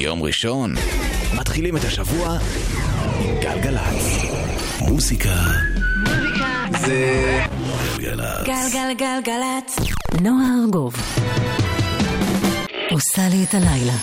יום ראשון, מתחילים את השבוע עם גלגלצ. מוסיקה זה גלגלצ. גלגלגלגלצ. נועה ארגוב עושה לי את הלילה.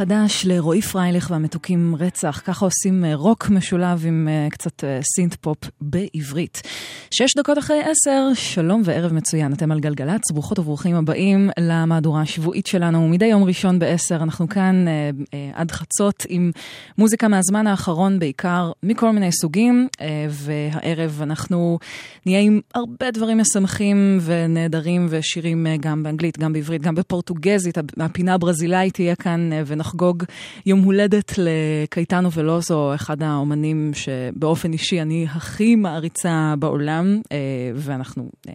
חדש לרועי פרייליך והמתוקים רצח, ככה עושים אה, רוק משולב עם אה, קצת אה, סינט פופ בעברית. שש דקות אחרי עשר, שלום וערב מצוין, אתם על גלגלצ, ברוכות וברוכים הבאים למהדורה השבועית שלנו. מדי יום ראשון בעשר אנחנו כאן אה, אה, עד חצות עם מוזיקה מהזמן האחרון בעיקר, מכל מיני סוגים, אה, והערב אנחנו נהיה עם הרבה דברים משמחים ונהדרים ושירים אה, גם באנגלית, גם בעברית, גם בפורטוגזית, הפינה הברזילאית תהיה כאן אה, ונחגוג יום הולדת לקייטנו ולוזו, אחד האומנים שבאופן אישי אני הכי מעריצה בעולם, אה, ואנחנו אה,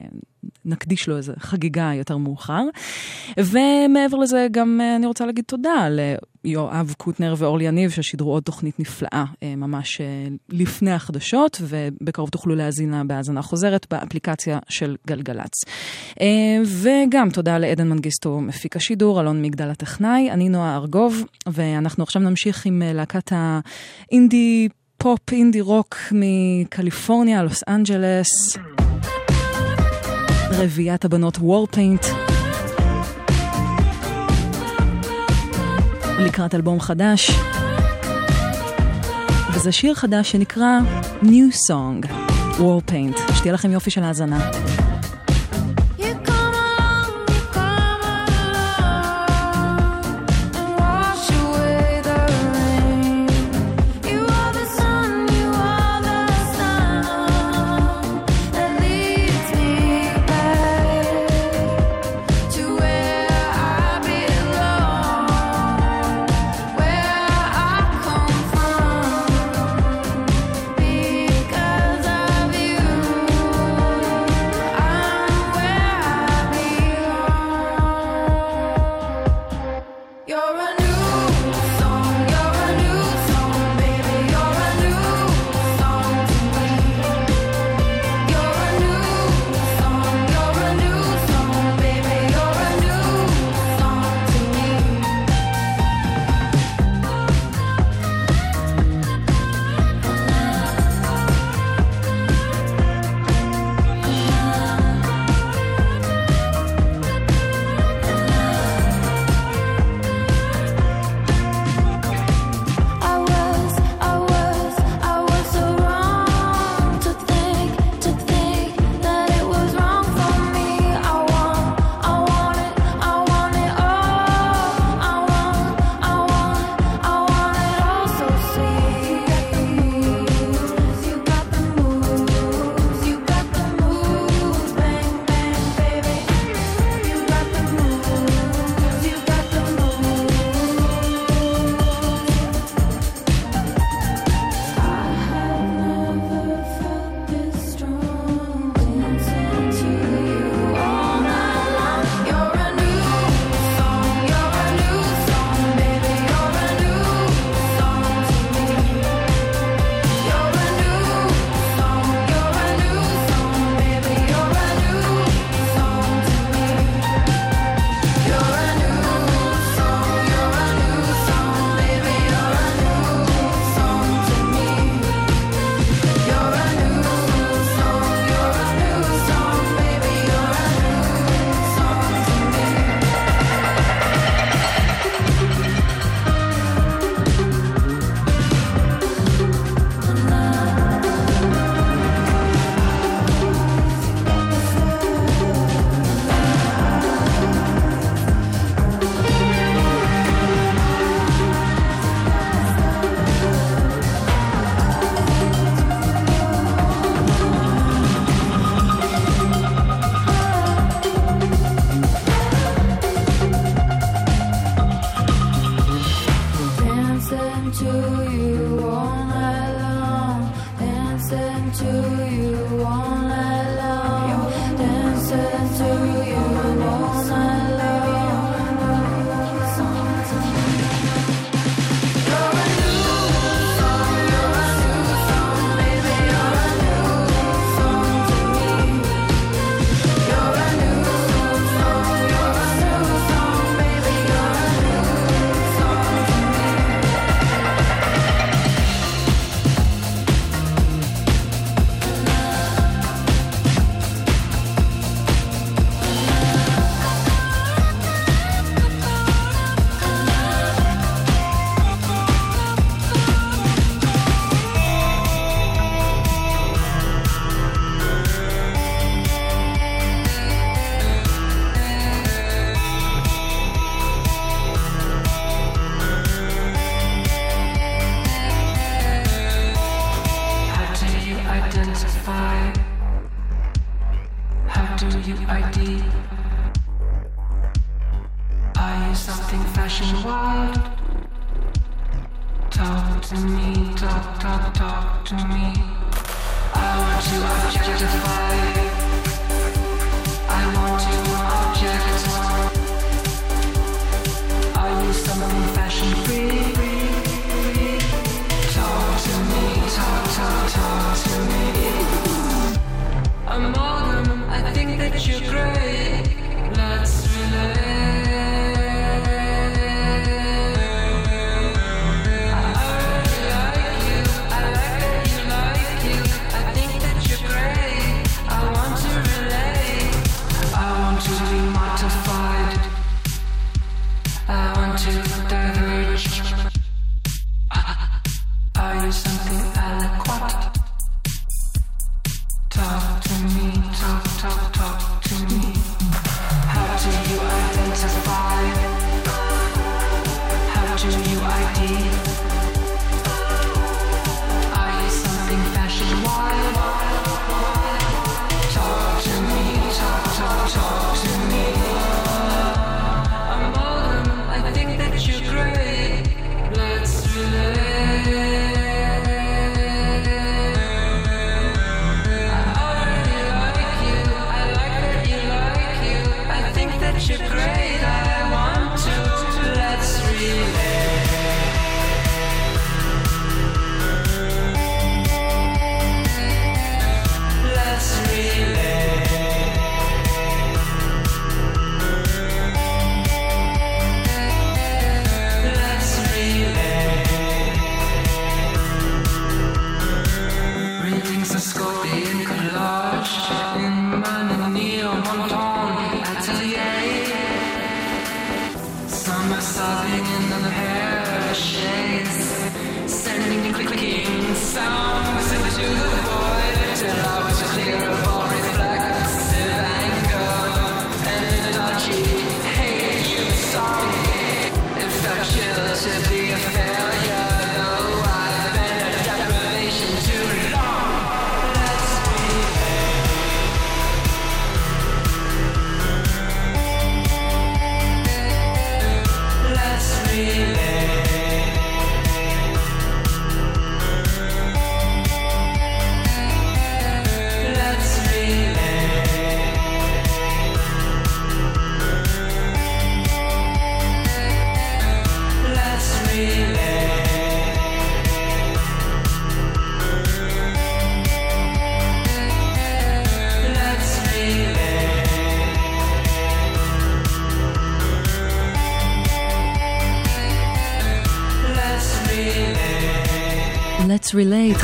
נקדיש לו איזו חגיגה יותר מאוחר. ומעבר לזה, גם אה, אני רוצה להגיד תודה ליואב קוטנר ואורלי יניב, ששידרו עוד תוכנית נפלאה אה, ממש לפני החדשות, ובקרוב תוכלו להאזין לה בהאזנה חוזרת באפליקציה של גלגלצ. וגם תודה לעדן מנגיסטו, מפיק השידור, אלון מגדל הטכנאי, אני נועה ארגוב, ואנחנו עכשיו נמשיך עם להקת האינדי פופ, אינדי רוק מקליפורניה, לוס אנג'לס. רביעיית הבנות Warpaint. לקראת אלבום חדש. וזה שיר חדש שנקרא New Song, Warpaint. שתהיה לכם יופי של האזנה.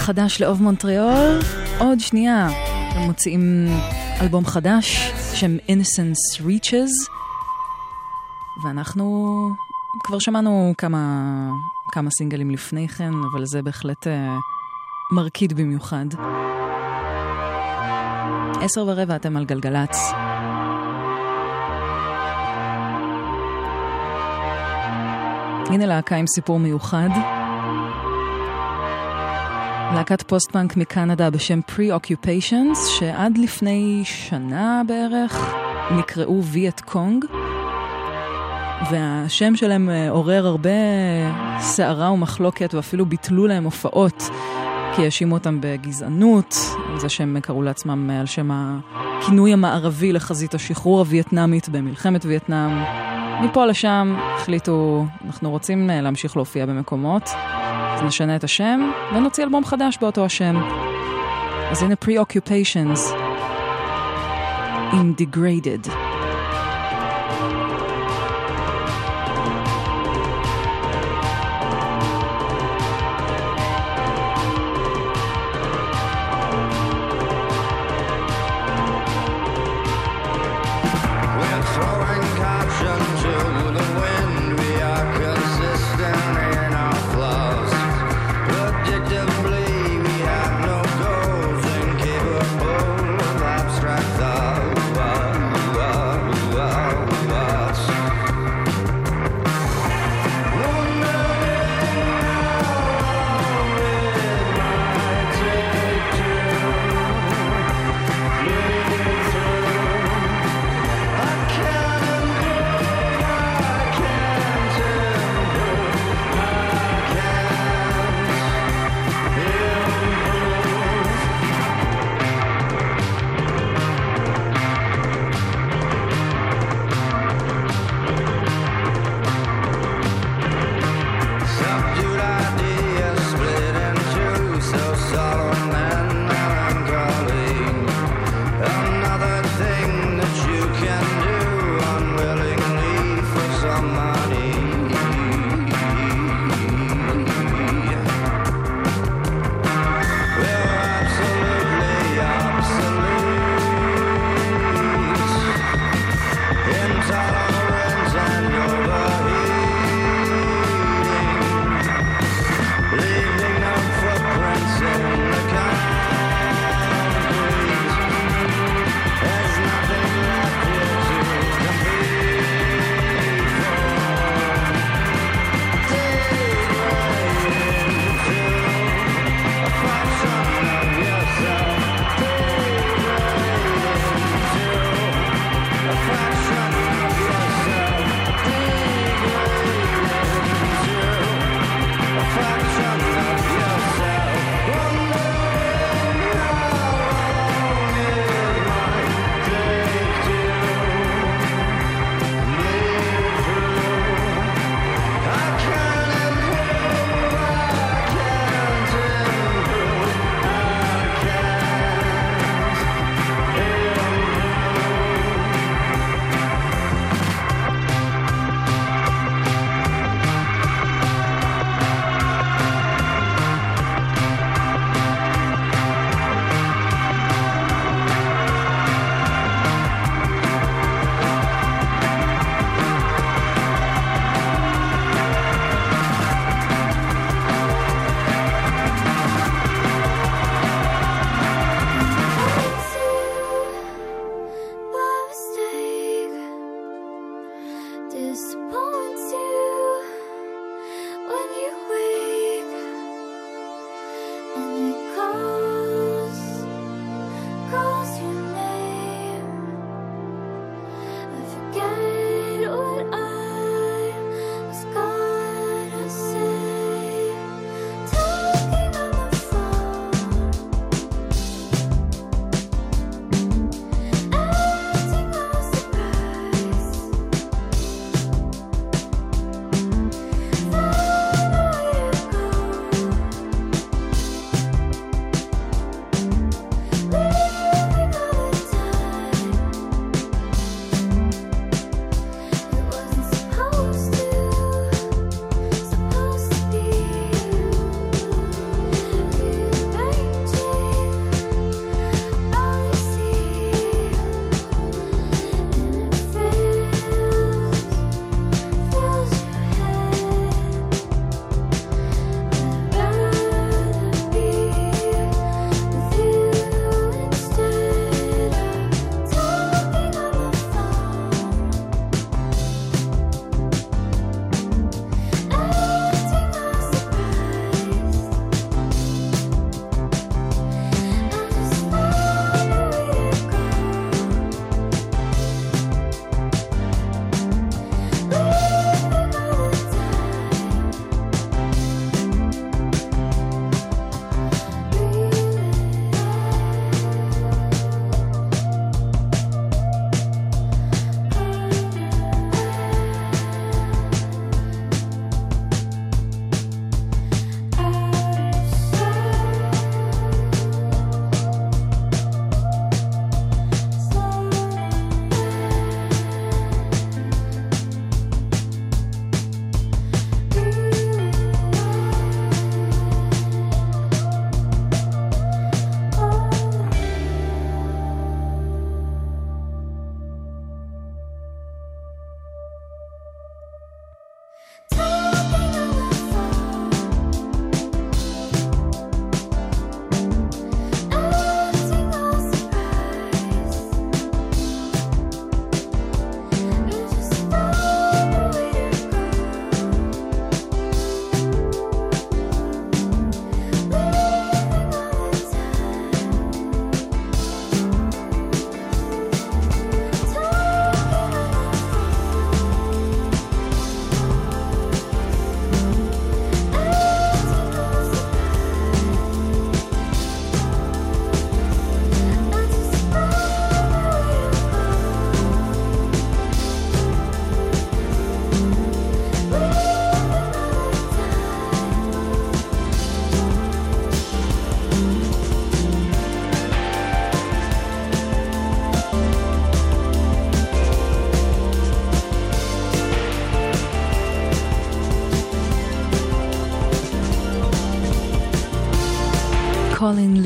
חדש לאוב מונטריאול. עוד שנייה, הם מוציאים אלבום חדש, שם Innocence Reaches, ואנחנו כבר שמענו כמה, כמה סינגלים לפני כן, אבל זה בהחלט uh, מרקיד במיוחד. עשר ורבע אתם על גלגלצ. הנה להקה עם סיפור מיוחד. להקת פוסט-פאנק מקנדה בשם Preoccupations, שעד לפני שנה בערך נקראו Viet Cong, והשם שלהם אה, עורר הרבה סערה ומחלוקת, ואפילו ביטלו להם הופעות, כי האשימו אותם בגזענות, זה שהם קראו לעצמם אה, על שם הכינוי המערבי לחזית השחרור הווייטנאמית במלחמת וייטנאם. מפה לשם החליטו, אנחנו רוצים אה, להמשיך להופיע במקומות. נשנה את השם ונוציא אלבום חדש באותו השם. אז הנה pre-occupations. in Degraded.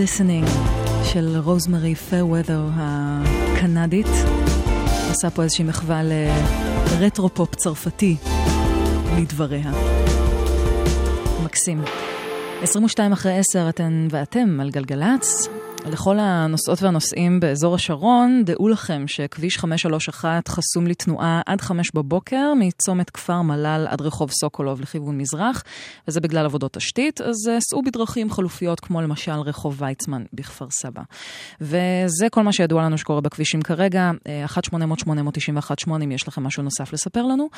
Listening של רוזמרי פיירוודר הקנדית. עושה פה איזושהי מחווה לרטרו-פופ צרפתי, לדבריה. מקסים. 22 אחרי 10 אתן ואתם על גלגלצ. לכל הנוסעות והנוסעים באזור השרון, דעו לכם שכביש 531 חסום לתנועה עד 5 בבוקר, מצומת כפר מל"ל עד רחוב סוקולוב לכיוון מזרח, וזה בגלל עבודות תשתית, אז אה, סעו בדרכים חלופיות כמו למשל רחוב ויצמן בכפר סבא. וזה כל מה שידוע לנו שקורה בכבישים כרגע, אה, 1-800-891-8 אם יש לכם משהו נוסף לספר לנו.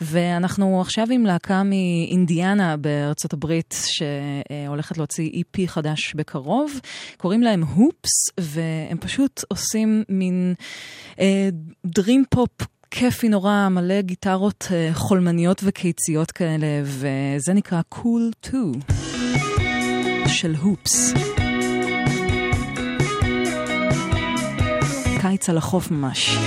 ואנחנו עכשיו עם להקה מאינדיאנה בארצות הברית, שהולכת להוציא EP חדש בקרוב. קוראים להם הופס, והם פשוט עושים מין אה, דרים פופ. כיפי נורא, מלא גיטרות אה, חולמניות וקיציות כאלה, וזה נקרא קול cool 2 של הופס. קיץ על החוף ממש.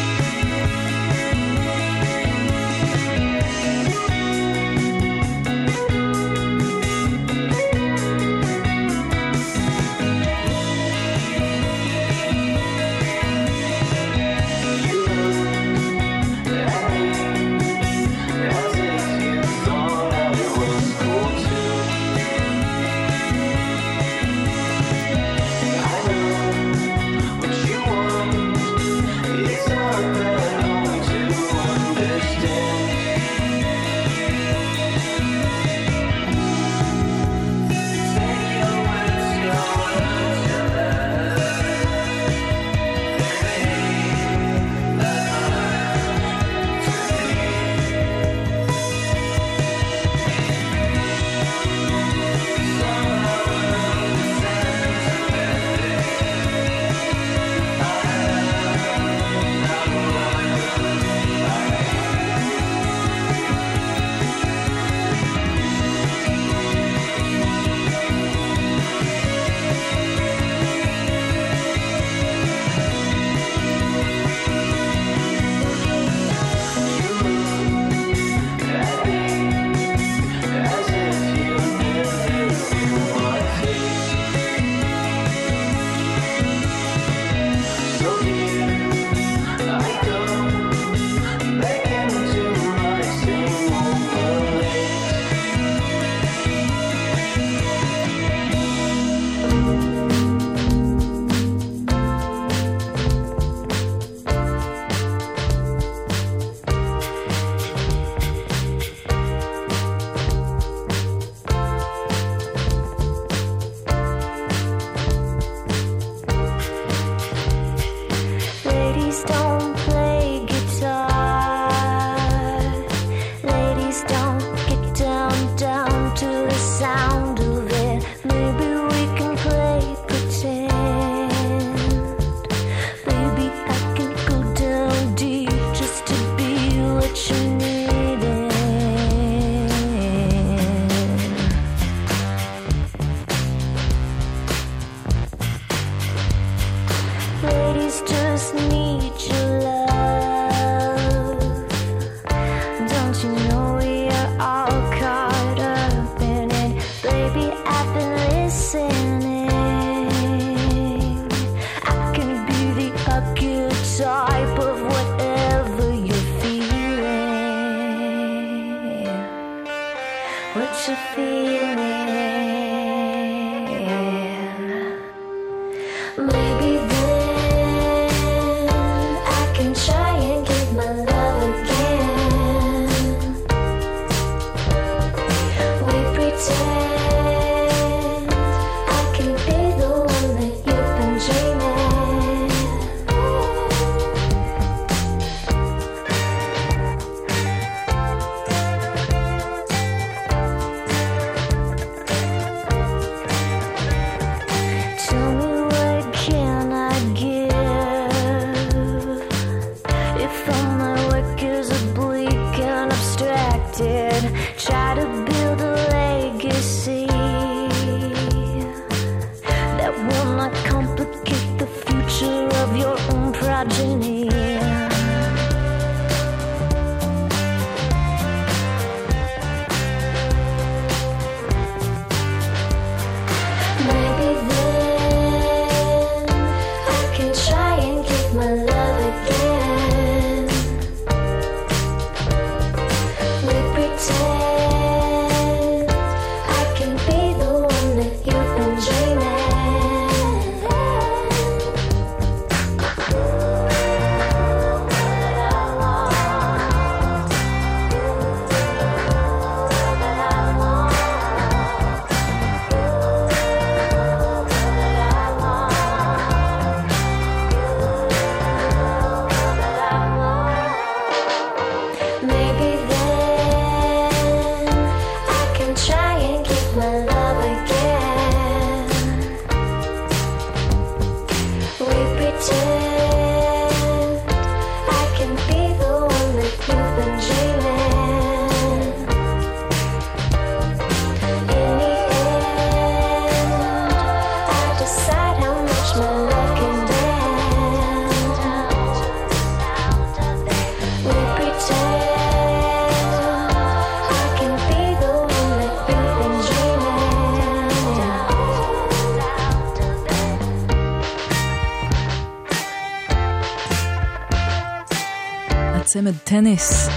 צמד טניס.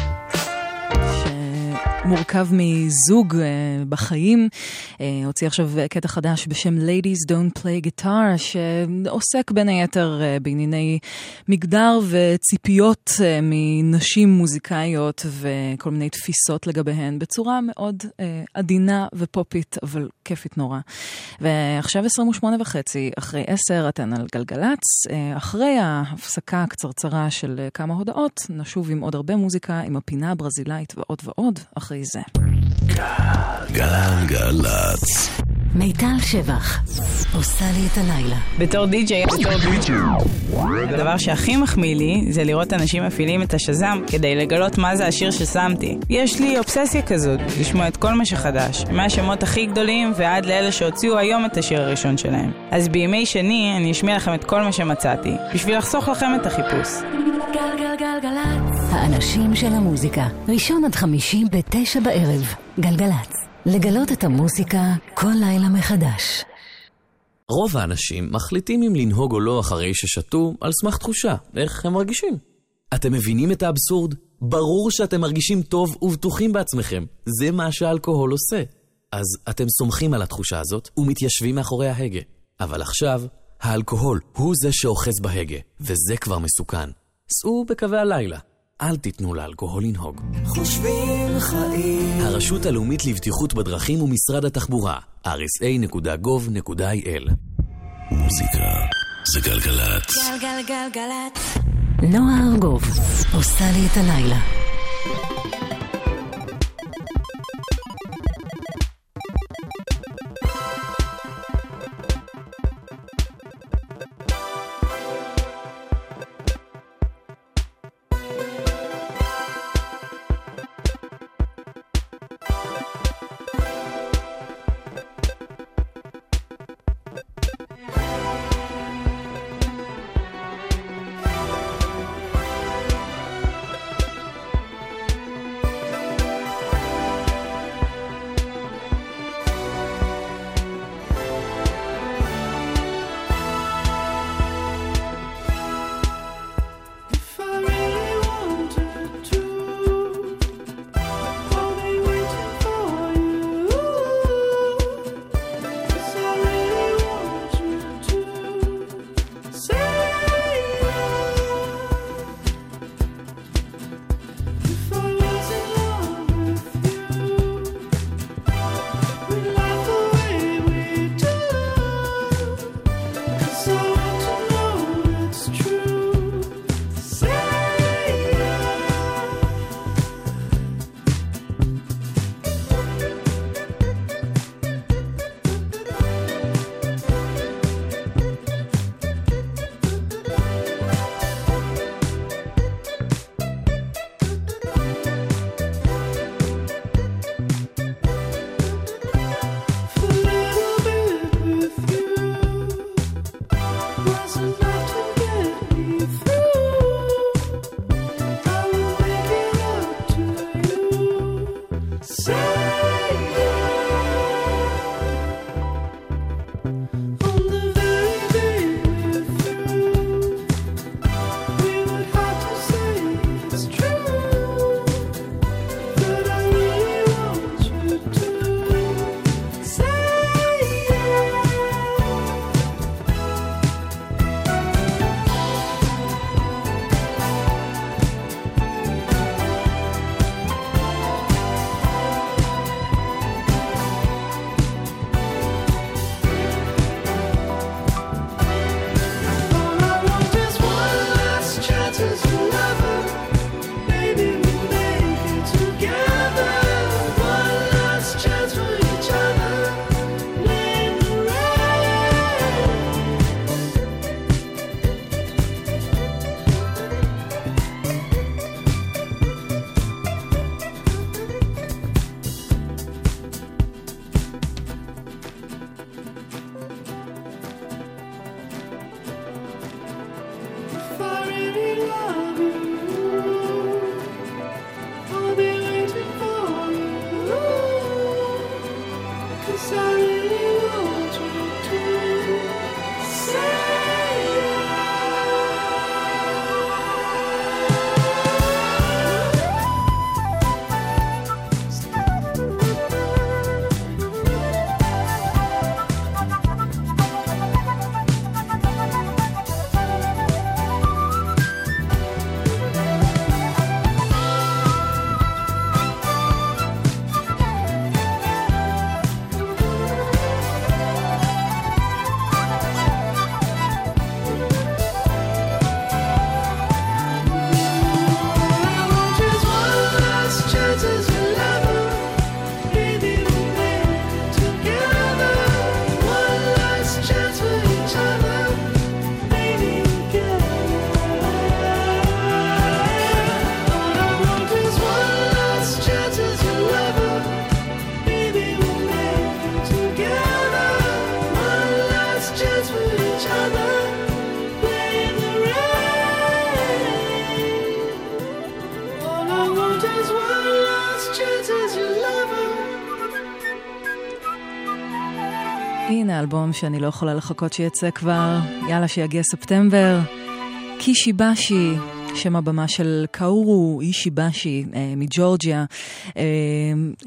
מורכב מזוג אה, בחיים, הוציא עכשיו קטע חדש בשם Ladies Don't Play Guitar, שעוסק בין היתר אה, בענייני מגדר וציפיות אה, מנשים מוזיקאיות וכל מיני תפיסות לגביהן, בצורה מאוד אה, עדינה ופופית, אבל כיפית נורא. ועכשיו 28 וחצי, אחרי 10 אתן על גלגלצ, אה, אחרי ההפסקה הקצרצרה של אה, כמה הודעות, נשוב עם עוד הרבה מוזיקה, עם הפינה הברזילאית ועוד ועוד, אחרי זה. גלגלצ. מיטל שבח, עושה לי את הלילה. בתור די-ג'יי, הדבר שהכי מחמיא לי זה לראות אנשים מפעילים את השזם כדי לגלות מה זה השיר ששמתי. יש לי אובססיה כזאת, לשמוע את כל מה שחדש, מהשמות הכי גדולים ועד לאלה שהוציאו היום את השיר הראשון שלהם. אז בימי שני אני אשמיע לכם את כל מה שמצאתי, בשביל לחסוך לכם את החיפוש. גלגלגלגלצ. האנשים של המוזיקה, ראשון עד חמישי בתשע בערב. גלגלצ. לגלות את המוזיקה כל לילה מחדש. רוב האנשים מחליטים אם לנהוג או לא אחרי ששתו על סמך תחושה, איך הם מרגישים. אתם מבינים את האבסורד? ברור שאתם מרגישים טוב ובטוחים בעצמכם. זה מה שהאלכוהול עושה. אז אתם סומכים על התחושה הזאת ומתיישבים מאחורי ההגה. אבל עכשיו, האלכוהול הוא זה שאוחז בהגה, וזה כבר מסוכן. סעו בקווי הלילה. אל תיתנו לאלכוהול לנהוג. חושבים חיים הרשות הלאומית לבטיחות בדרכים ומשרד התחבורה, rsa.gov.il מוזיקה זה גלגלצ. גלגלגלגלצ. נועה ארגוב, עושה לי את הלילה. שאני לא יכולה לחכות שיצא כבר. יאללה, שיגיע ספטמבר. Kishi Bashi, שם הבמה של קאורו אישיבאשי אה, מג'ורג'יה, אה,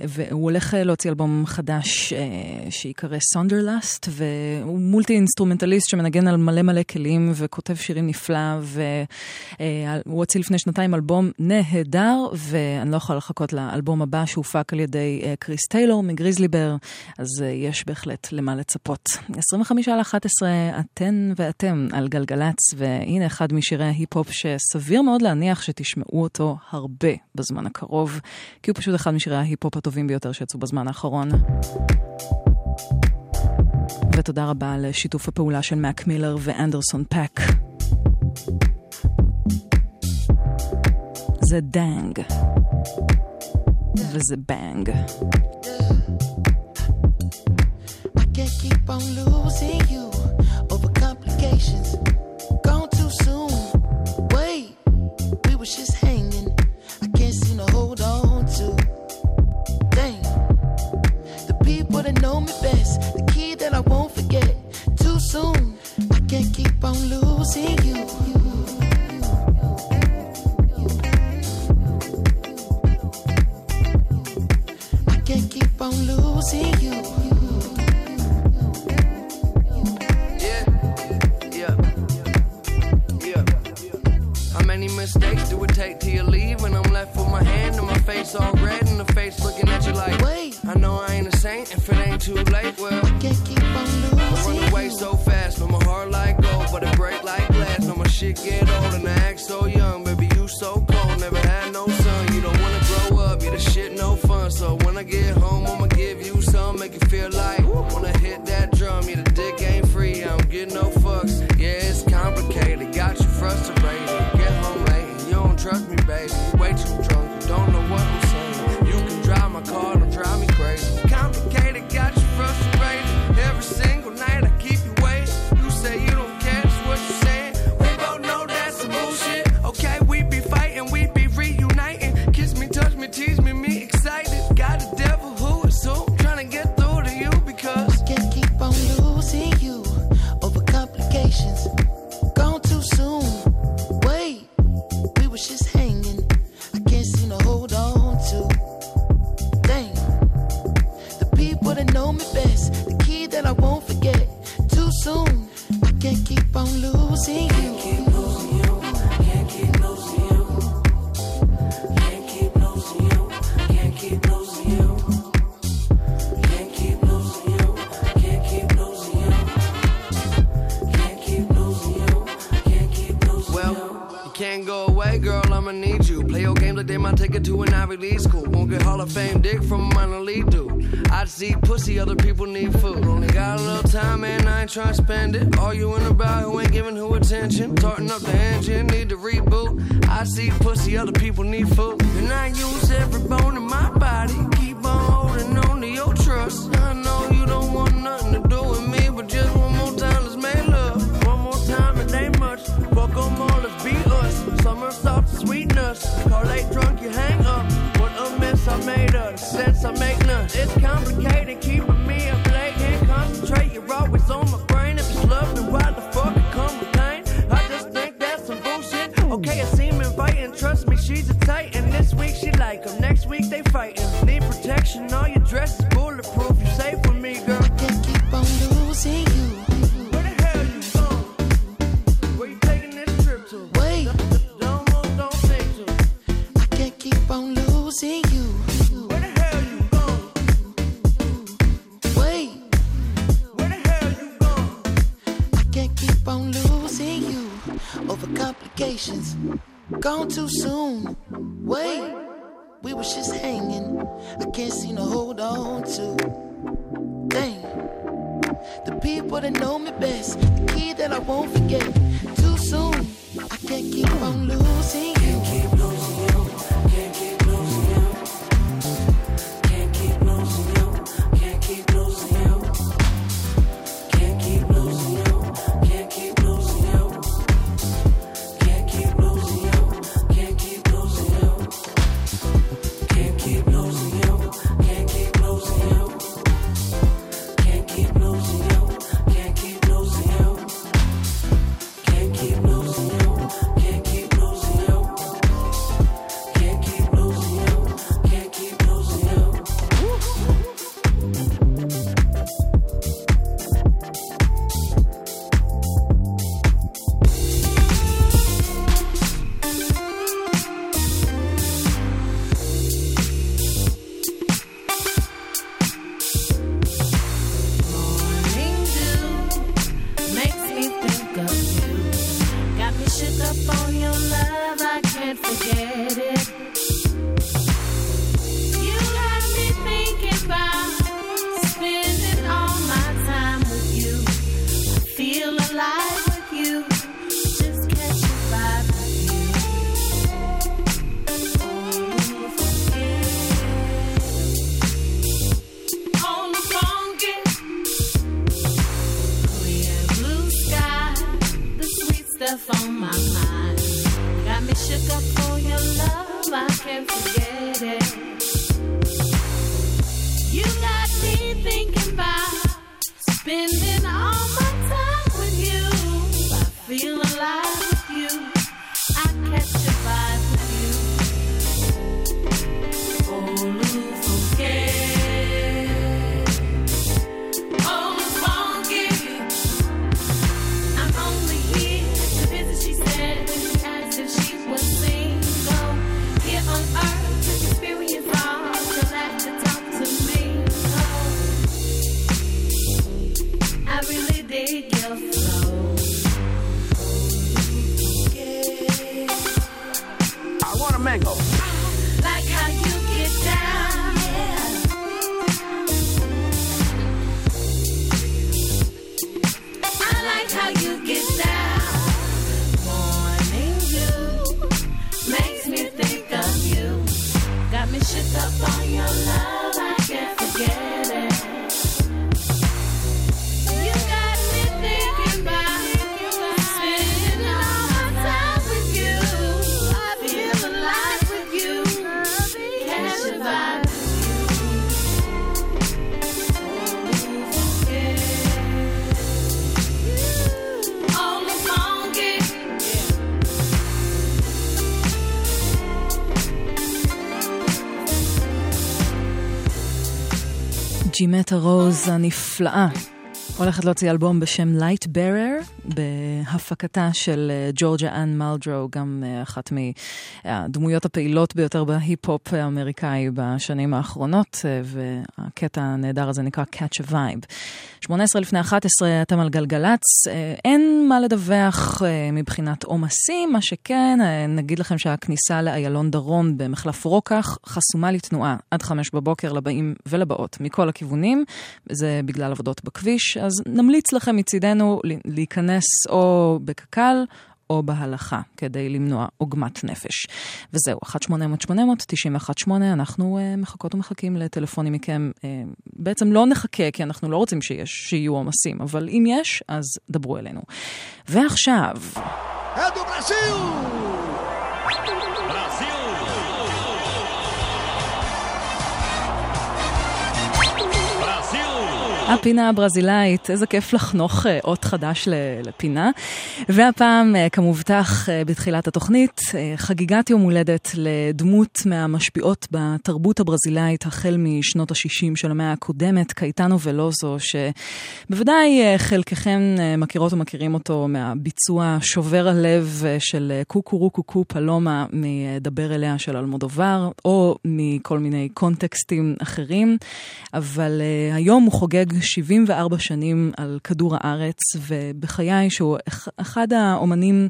והוא הולך אה, להוציא אלבום חדש אה, שיקרא Sonderlust, והוא multi instrumentalist שמנגן על מלא מלא כלים וכותב שירים נפלא, והוא הוציא לפני שנתיים אלבום נהדר, ואני לא יכולה לחכות לאלבום הבא שהופק על ידי אה, קריס טיילור מ Grizzly Bear, אז אה, יש בהחלט למה לצפות. 25 ל-11, אתן ואתם על גלגלצ, והנה אחד משירי ההיפ-הופ שסביר מאוד להניח שתשמעו אותו הרבה בזמן הקרוב, כי הוא פשוט אחד משירי ההיפ-הופ הטובים ביותר שיצאו בזמן האחרון. ותודה רבה על שיתוף הפעולה של מאק מילר ואנדרסון פאק. זה Dang. וזה בנג. I can't keep on losing you over complications. Soon. I can't keep on losing you. I can't keep on losing you. Mistakes do it take till you leave? And I'm left with my hand and my face all red, and the face looking at you like, Wait. I know I ain't a saint if it ain't too late. Well, I Can't keep on I losing run away so fast, no my heart like gold, but it break like glass. No my shit get old and I act so young, baby you so cold. Never had no son, you don't wanna grow up, you the shit no fun. So when I get home, I'ma give you some, make you feel like trust me, baby. You way too drunk, you don't know Might take it to an Ivy League school. Won't get Hall of Fame dick from a minor league dude. I see pussy, other people need food. Only got a little time, man. I ain't trying to spend it. Arguing about who ain't giving who attention. Tarting up the engine, need to reboot. I see pussy, other people need food. And I use every bone in my body. Keep on holding on to your trust. I Dang, the people that know me best, the key that I won't forget. Too soon. I can't keep on losing you. Shook up on your love I can't forget. ג'ימטה רוז הנפלאה הולכת להוציא אלבום בשם Light Bearer, בהפקתה של אה, ג'ורג'ה אנ מלדרו, גם אה, אחת מהדמויות הפעילות ביותר בהיפ-הופ האמריקאי בשנים האחרונות, אה, והקטע הנהדר הזה נקרא Catch a Vibe. 18 לפני 11, אתם על גלגלצ, אין מה לדווח מבחינת עומסים, מה שכן, נגיד לכם שהכניסה לאיילון דרום במחלף רוקח חסומה לתנועה. עד 5 בבוקר לבאים ולבאות מכל הכיוונים, זה בגלל עבודות בכביש, אז נמליץ לכם מצידנו להיכנס או בקק"ל, או בהלכה, כדי למנוע עוגמת נפש. וזהו, 1-800-800-918, אנחנו uh, מחכות ומחכים לטלפונים מכם. Uh, בעצם לא נחכה, כי אנחנו לא רוצים שיש, שיהיו עומסים, אבל אם יש, אז דברו אלינו. ועכשיו... É do הפינה הברזילאית, איזה כיף לחנוך אה, אות חדש לפינה. והפעם, אה, כמובטח אה, בתחילת התוכנית, חגיגת יום הולדת לדמות מהמשפיעות בתרבות הברזילאית החל משנות ה-60 של המאה הקודמת, קייטנו ולוזו, שבוודאי חלקכם מכירות ומכירים אותו מהביצוע שובר הלב של קוקורו קוקו פלומה מדבר אליה של אלמודובר, או מכל מיני קונטקסטים אחרים. אבל היום הוא חוגג 74 שנים על כדור הארץ, ובחיי שהוא אח- אחד האומנים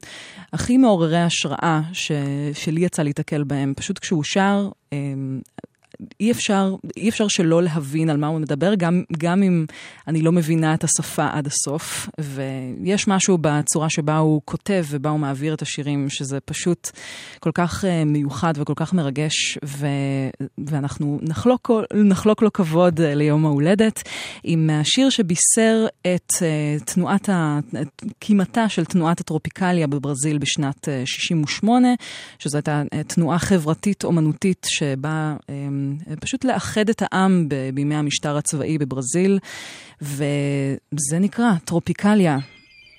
הכי מעוררי השראה ש, שלי יצא להתקל בהם. פשוט כשהוא שר, um, אי אפשר, אי אפשר שלא להבין על מה הוא מדבר, גם, גם אם אני לא מבינה את השפה עד הסוף. ויש משהו בצורה שבה הוא כותב ובה הוא מעביר את השירים, שזה פשוט כל כך uh, מיוחד וכל כך מרגש, ו, ואנחנו נחלוק, נחלוק לו כבוד uh, ליום ההולדת עם השיר שבישר את uh, תנועת ה... קימתה של תנועת הטרופיקליה בברזיל בשנת uh, 68, שזו הייתה תנועה חברתית-אומנותית שבאה um, פשוט לאחד את העם בימי המשטר הצבאי בברזיל, וזה נקרא טרופיקליה,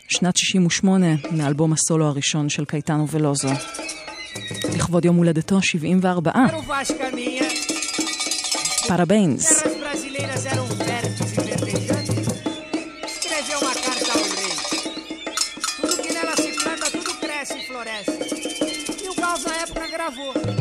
שנת 68, מאלבום הסולו הראשון של קייטנו ולוזו. לכבוד יום הולדתו 74. Era o Vascaninha. פרביינס. Terras brasileiras eram férteis e verdejantes. Escreveu uma carta ao rei. Tudo que nela se planta, tudo cresce e floresce. E o Gauss na época gravou.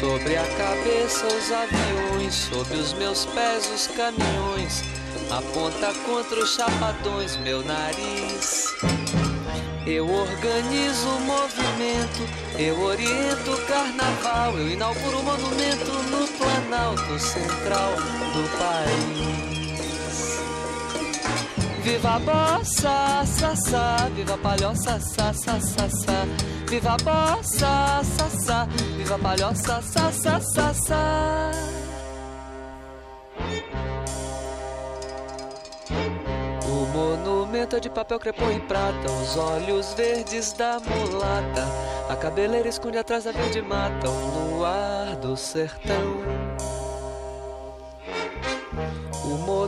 Sobre a cabeça os aviões, sob os meus pés os caminhões. Aponta contra os chapadões meu nariz. Eu organizo o movimento, eu oriento o carnaval, eu inauguro o monumento no Planalto Central do país. Viva a bossa, sa, viva a palhoça, sa, sa. Viva a bossa, sa, viva a palhoça, sa, sa. O monumento é de papel crepom e prata, os olhos verdes da mulata, a cabeleira esconde atrás da verde mata, o luar do sertão.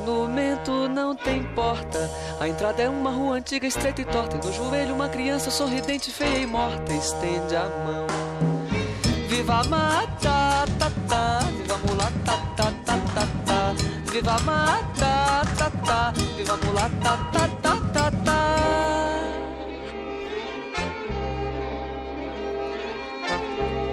Monumento não tem porta, a entrada é uma rua antiga, estreita e torta, e no joelho uma criança sorridente, feia e morta, estende a mão. Viva a mata, ta, ta, viva a mulata, ta, ta, ta, ta. Viva a mata, ta, ta, viva a mulata, ta, ta, ta, ta.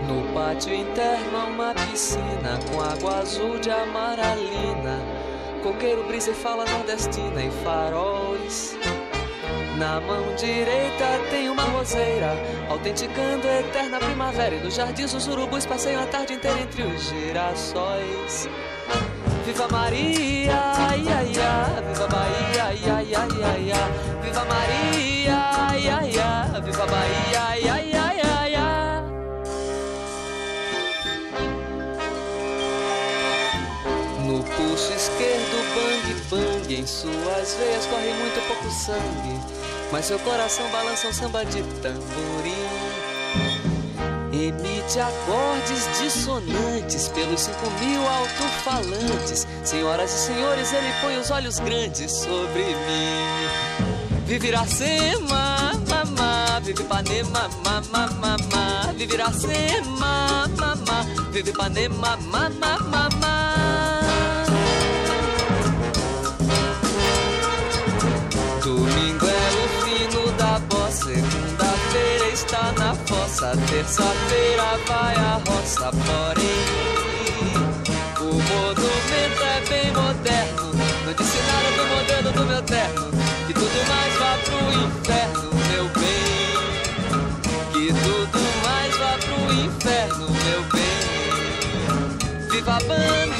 No pátio interno há uma piscina com água azul de amaralina. Coqueiro, brisa e fala nordestina e faróis. Na mão direita tem uma roseira, autenticando a eterna primavera. E nos jardins os urubus passeiam a tarde inteira entre os girassóis. Viva Maria, ia, ia, viva Bahia, ia, ia, ia, ia. Viva Maria, ia, ia, viva Bahia, suas veias corre muito pouco sangue, mas seu coração balança um samba de tamborim. Emite acordes dissonantes pelos cinco mil alto-falantes. Senhoras e senhores, ele põe os olhos grandes sobre mim. Vive Iracema, mamá, vive Ipanema, mamá, mamá. Vive Iracema, mamá, vive Ipanema, mamá, mamá. Está na fossa, terça-feira vai a roça, porém o monumento é bem moderno. Não disse nada do modelo do meu terno, que tudo mais vá pro inferno, meu bem. Que tudo mais vá pro inferno, meu bem. Viva a banda,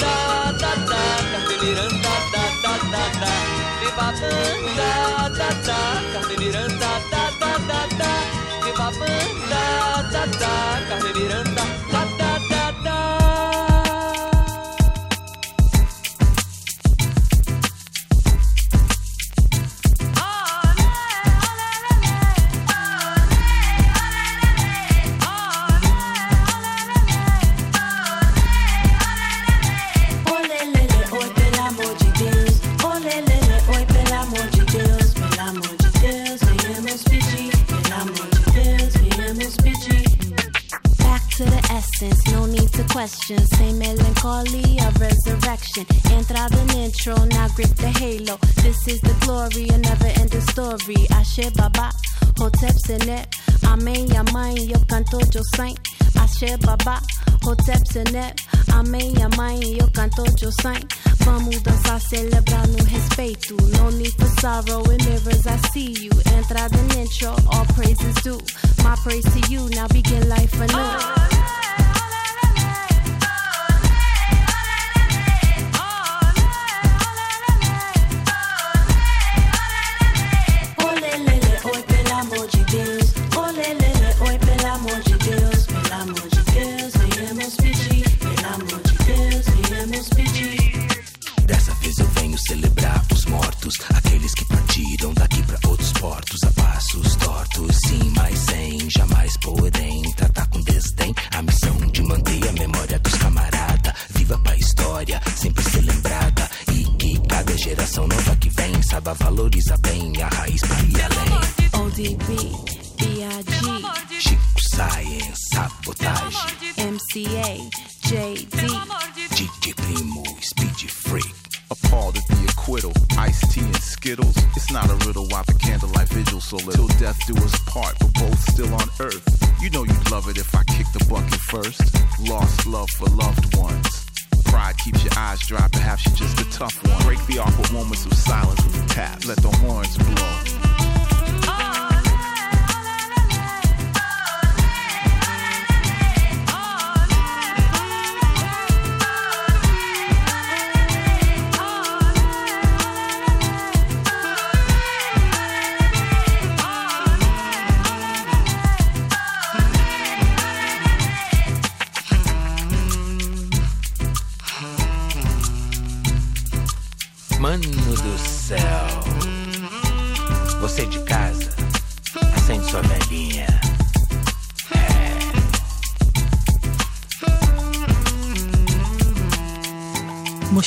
question. Same melancholy of resurrection. Entrada an intro, now grip the halo. This is the glory, a never ending story. Ashe Baba, Hotep Senet. Amém, Yamai, eu canto, eu saint. Ashe Baba, Hotep Senet. Amém, Yamai, eu canto, eu saint. Vamos dançar, celebrar no respeito. No need for sorrow, in mirrors I see you. Entrada an intro, all praises due. My praise to you, now begin life anew.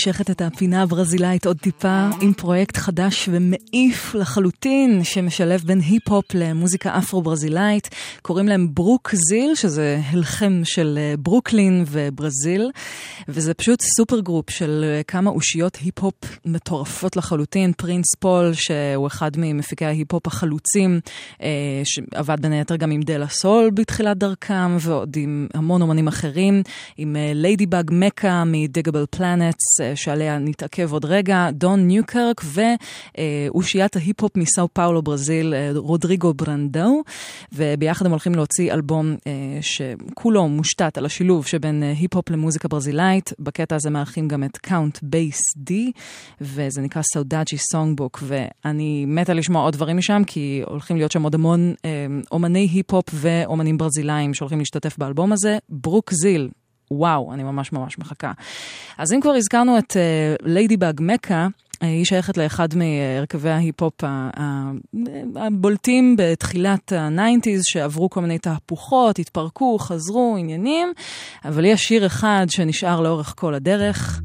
מושכת את הפינה הברזילאית עוד טיפה עם פרויקט חדש ומעיף לחלוטין שמשלב בין היפ-הופ למוזיקה אפרו-ברזילאית. קוראים להם Brookzill, שזה הלחם של אה, ברוקלין וברזיל, וזה פשוט supergroup של אה, כמה אושיות היפ-הופ מטורפות לחלוטין. פרינס פול, שהוא אחד ממפיקי ההיפ-הופ החלוצים, אה, שעבד בין היתר גם עם De La Soul בתחילת דרכם, ועוד עם המון אומנים אחרים, עם Ladybug Mecca מ Digable Planets, שעליה נתעכב עוד רגע, דון ניוקירק ואושיית ההיפ-הופ מסאו פאולו ברזיל, רודריגו ברנדאו, וביחד הם הולכים להוציא אלבום אה, שכולו מושתת על השילוב שבין אה, היפ-הופ למוזיקה ברזילאית. בקטע הזה מארחים גם את Count Bass D, וזה נקרא Saudade Songbook, ואני מתה לשמוע עוד דברים משם, כי הולכים להיות שם עוד המון אומני היפ-הופ ואומנים ברזילאים שהולכים להשתתף באלבום הזה. Brookzill, וואו, אני ממש ממש מחכה. אז אם כבר הזכרנו את Ladybug Mecca, היא שייכת לאחד מהרכבי ההיפ-הופ הבולטים בתחילת ה-90's, שעברו כל מיני תהפוכות, התפרקו, חזרו, עניינים, אבל יש שיר אחד שנשאר לאורך כל הדרך.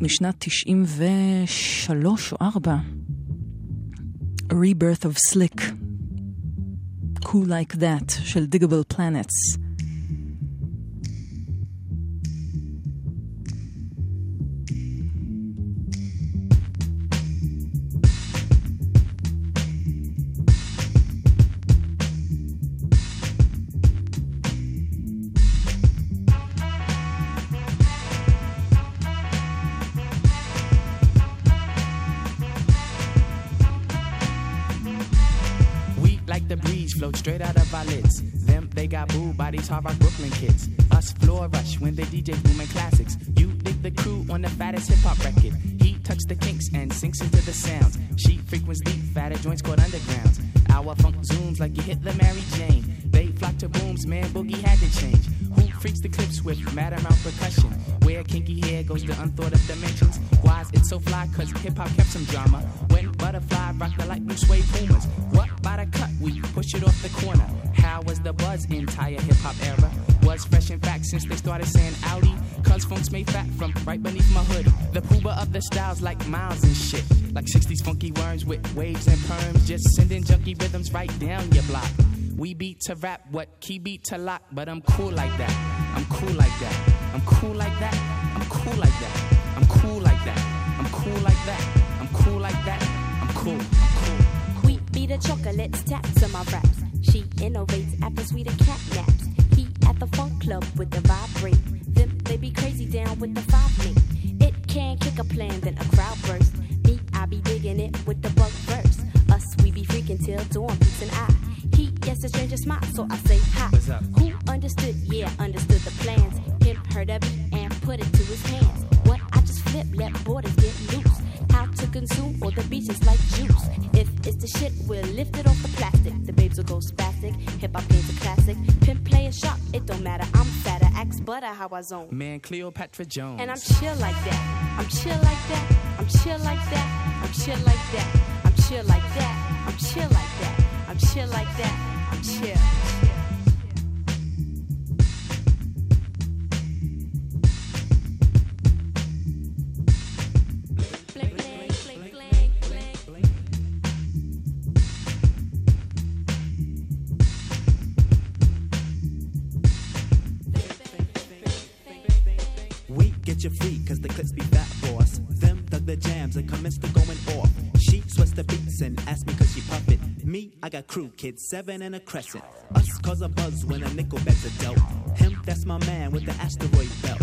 משנת 93 או 4, Rebirth of Slick, Cool Like That של Diggable Planets. Straight out of our lids. Them, they got booed by these hard rock Brooklyn kids. Us floor rush when they DJ booming classics. You dig the crew on the fattest hip hop record. He tucks the kinks and sinks into the sounds. She frequents deep, fatter joints called undergrounds. Our funk zooms like you hit the Mary Jane. They flock to booms, man, boogie had to change. Who freaks the clips with mad amount percussion? Where kinky hair goes to unthought of dimensions. Why is it so fly? Cause hip hop kept some drama. When butterfly rock the light blue suede boomers. What by the? We push it off the corner. How was the buzz entire hip hop era? Was fresh in fact since they started saying Audi. Cause funk's made fat from right beneath my hood. The pooba of the styles like miles and shit. Like 60s funky worms with waves and perms. Just sending junky rhythms right down your block. We beat to rap, what key beat to lock, but I'm cool like that. I'm cool like that. I'm cool like that. I'm cool like that. I'm cool like that. I'm cool like that. I'm cool like that. I'm cool. I'm cool. We be the chocolates, taps on my raps. She innovates after sweeter cat naps. He at the funk club with the vibrate. Them they be crazy down with the five me. It can kick a plan, then a crowd burst. Me, I be digging it with the bug verse. Us, we be freaking till dawn, peace and I. He gets a stranger smile, so I say hi. Who understood? Yeah, understood the plans. Him heard of it and put it to his hands. What I just flip, let borders get loose. How to consume all the beaches like juice. If it's the shit, we'll lift it off the plastic. The babes will go spastic. Hip hop ain't a classic. Pimp play a shot, it don't matter. I'm fatter, axe butter how I zone. Man, Cleopatra Jones. And I'm chill like that. I'm chill like that. I'm chill like that. I'm chill like that. I'm chill like that. I'm chill like that. I'm chill like that. I'm chill. And commenced to going off. She sweats the beats and asked me cause she puff it. Me, I got crew kids, seven and a crescent. Us cause a buzz when a nickel bets a dealt. Him, that's my man with the asteroid belt.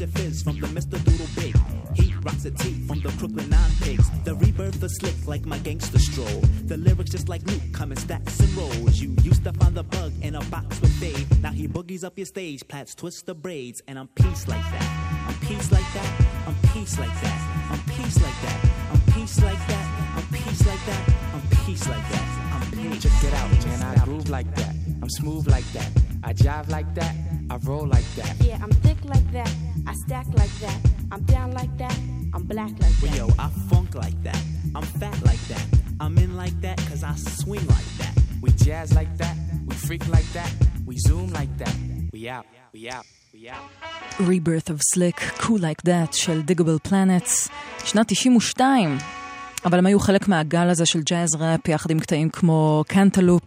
They fizz from the Mr. Doodle Big. He rocks a tee from the Brooklyn Nine Pigs. The rebirth is slick like my gangster stroll. The lyrics just like Luke come in stacks and rolls. You used to find the bug in a box with Dave. Now he boogies up your stage, plats twist the braids, and I'm peace like that. I'm peace like that. I'm peace like that. I'm peace like that. I'm peace like that. I'm peace like that. I'm peace like that. I'm peace. Check it out, man. I groove like that. I'm smooth like that. I jive like that. I roll like that. Yeah, I'm thick like that. I stack like that. I'm down like that. I'm black like Well, that. yo, I funk like that. I'm fat like that. I'm in like that cause I swing like that. We jazz like that. We freak like that. We zoom like that. We out. We out. We out. Rebirth of Slick, Cool Like That של Digable Planets, שנת 92. אבל הם היו חלק מהגל הזה של ג'אז ראפ יחד עם קטעים כמו קנטלופ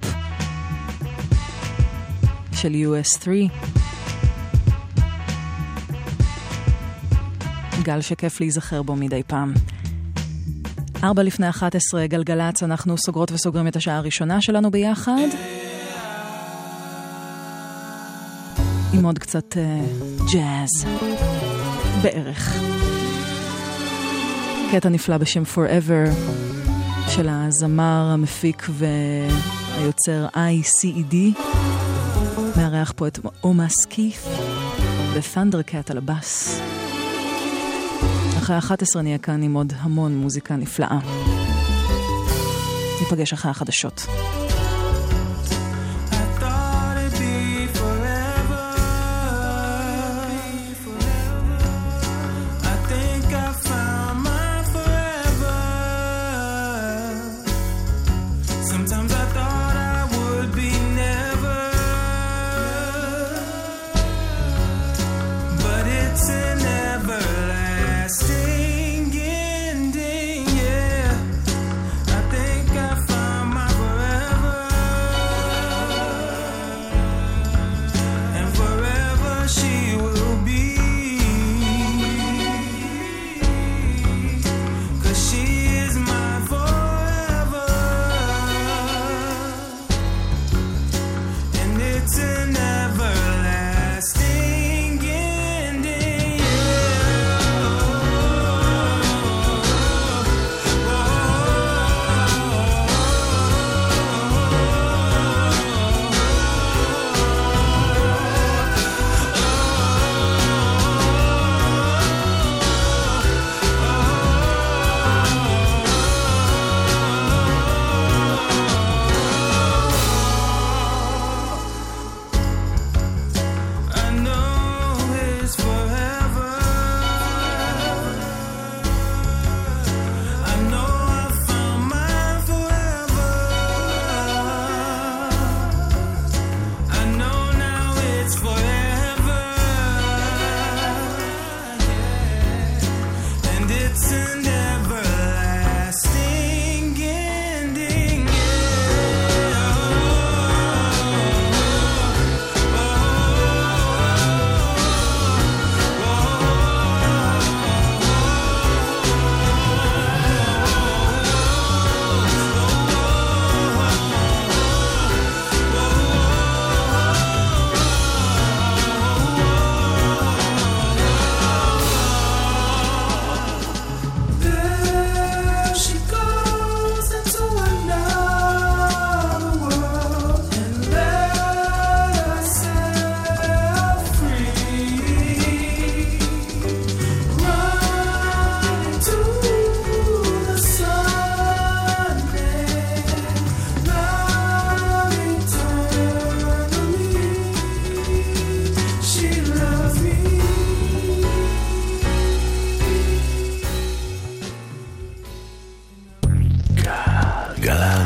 של US3. גל שכיף להיזכר בו מדי פעם. ארבע לפני 11, גלגלצ, אנחנו סוגרות וסוגרים את השעה הראשונה שלנו ביחד. עם עוד קצת אה, ג'אז. בערך. קטע נפלא בשם Forever של הזמר, המפיק והיוצר ICED. מארח פה את אומה סקיף ו-Thundercat על הבאס. אחרי 11 נהיה כאן עם עוד המון מוזיקה נפלאה. ניפגש אחרי החדשות.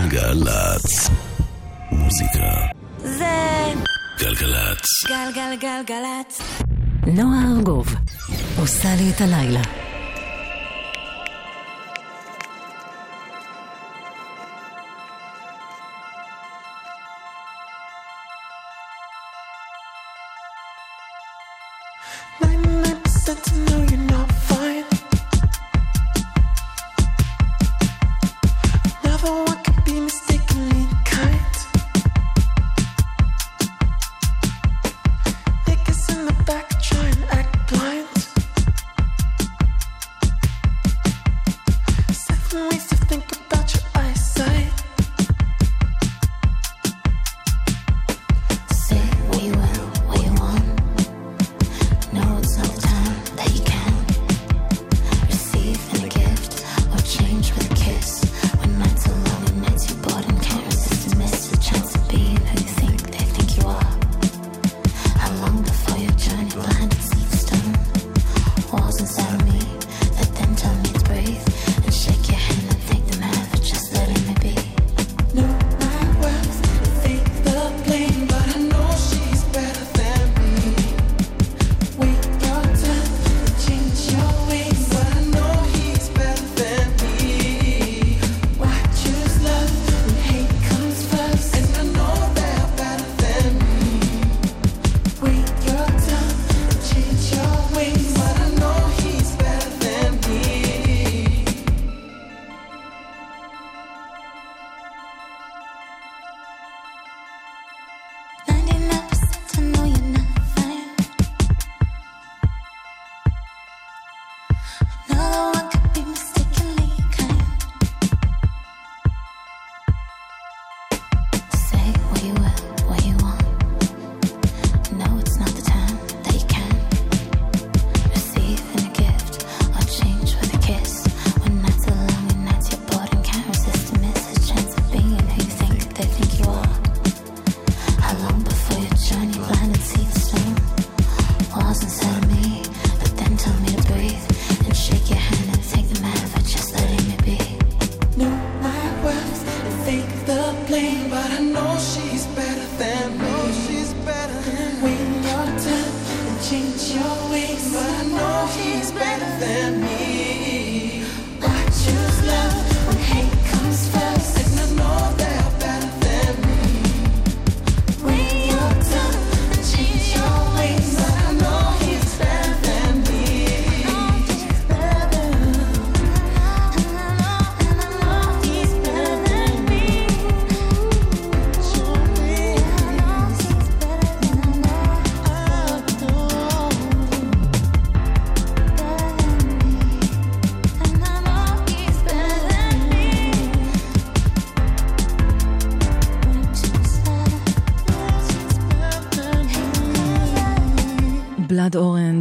גלגלצ. מוזיקה. זה גלגלצ. גלגלגלגלצ. נועה ארגוב עושה לי את הלילה.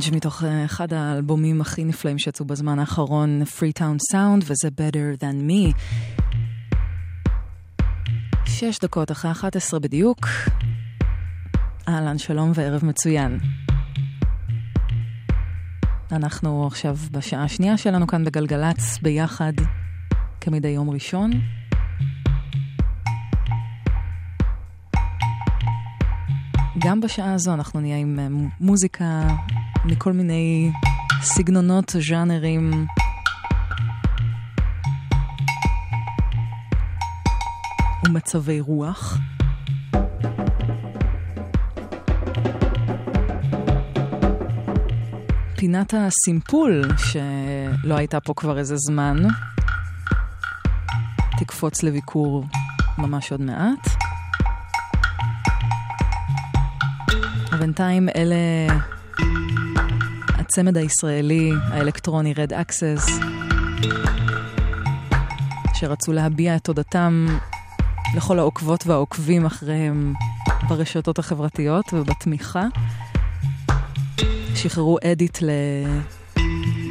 פאנץ' מתוך אה, אחד האלבומים הכי נפלאים שיצאו בזמן האחרון, Freetown Sound, וזה Better Than Me. שש דקות אחרי 11 בדיוק. אהלן, שלום וערב מצוין. אנחנו עכשיו בשעה השנייה שלנו כאן בגלגלצ ביחד, כמדי יום ראשון. גם בשעה הזו אנחנו נהיה עם אה, מוזיקה מכל מיני סגנונות, ז'אנרים. ומצבי רוח. פינת הסימפול, שלא הייתה פה כבר איזה זמן, תקפוץ לביקור ממש עוד מעט. בינתיים אלה הצמד הישראלי האלקטרוני Red Access, שרצו להביע את תודתם לכל העוקבות והעוקבים אחריהם ברשתות החברתיות ובתמיכה. שחררו אדיט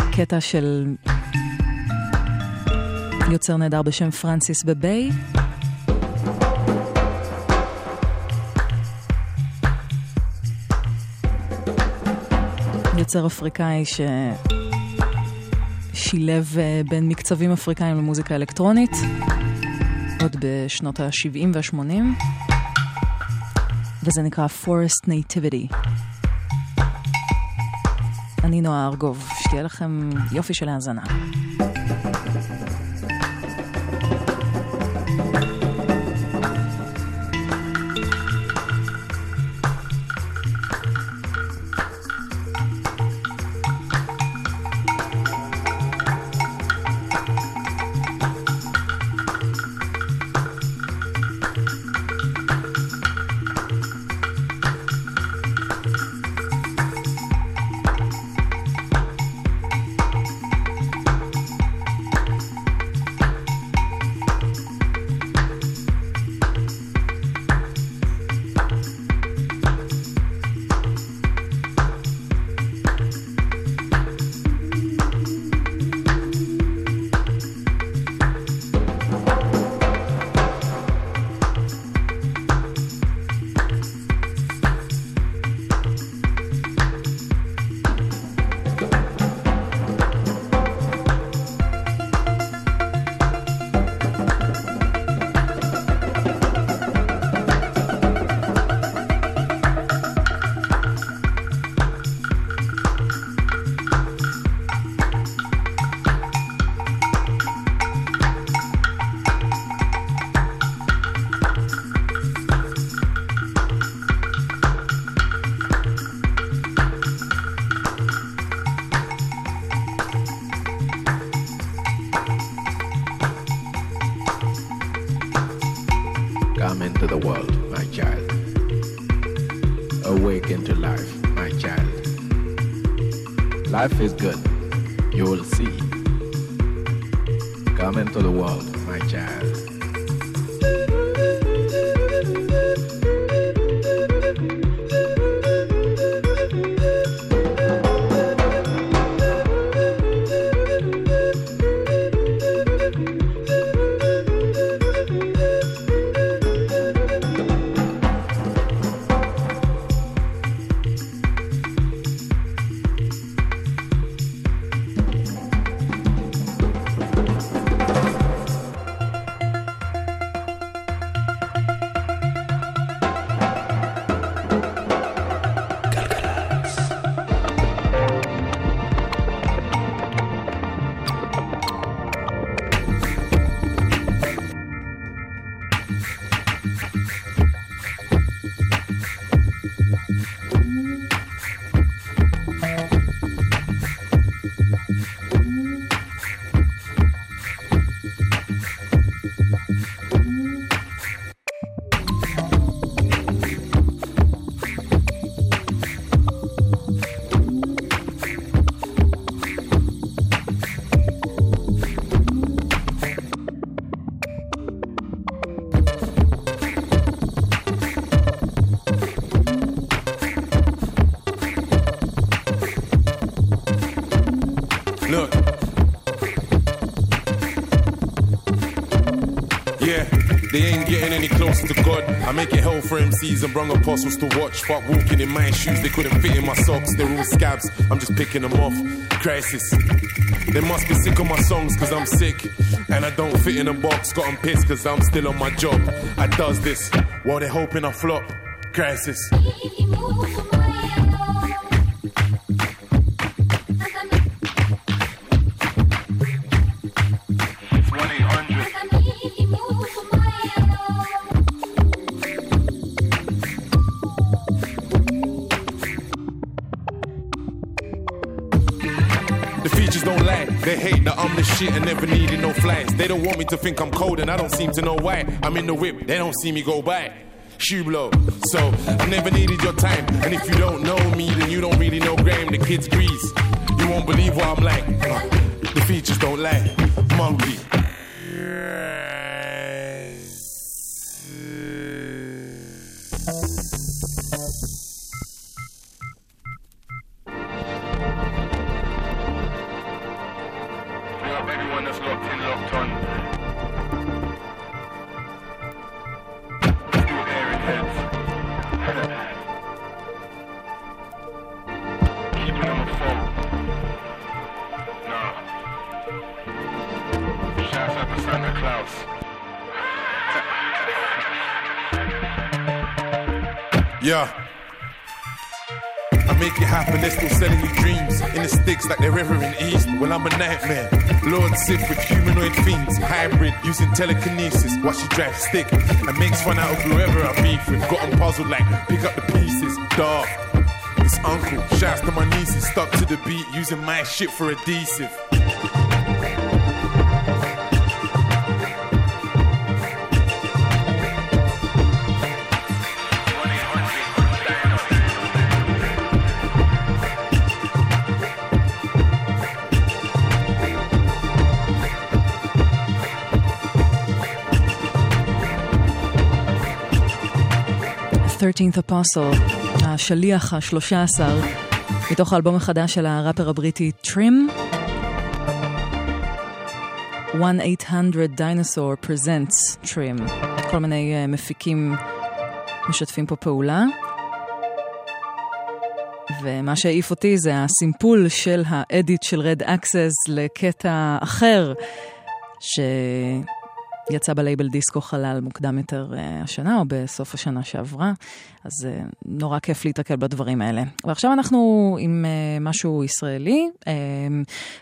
לקטע של יוצר נהדר בשם פרנסיס בביי. יוצר אפריקאי ששילב אה, בין מקצבים אפריקאים למוזיקה אלקטרונית, עוד בשנות ה-70 וה-80, וזה נקרא Forest Nativity. אני נועה ארגוב, שתהיה לכם יופי של האזנה. Life is good. Getting any closer to God. I make it hell for MCs and brung apostles to watch. Fuck walking in my shoes, they couldn't fit in my socks. They're all scabs, I'm just picking them off. Crisis. They must be sick of my songs cause I'm sick. And I don't fit in a box, got 'em pissed cause I'm still on my job. I does this while they're hoping I flop. Crisis. Want me to think I'm cold and I don't seem to know why. I'm in the whip, they don't see me go by. Shoe blow. So I never needed your time. And if you don't know me, then you don't really know Graham. The kid's grease. You won't believe what I'm like. Uh, The features don't lie. Monkey. Telekinesis. Watch you drive stick. And makes fun out of whoever I beef with. Got 'em puzzled like, pick up the pieces. Dark. It's uncle. Shouts to my nieces. Stuck to the beat, using my shit for adhesive. ה-13th Apostle, השליח ה-13, מתוך האלבום החדש של הראפר הבריטי טרים. 1-800 Dinosaur Presents טרים. כל מיני uh, מפיקים משתפים פה פעולה. ומה שהעיף אותי זה הסימפול של האדיט של רד אקסס לקטע אחר, שיצא בלייבל דיסקו חלל מוקדם יותר uh, השנה, או בסוף השנה שעברה, אז uh, נורא כיף להתקל בדברים האלה. ועכשיו אנחנו עם uh, משהו ישראלי,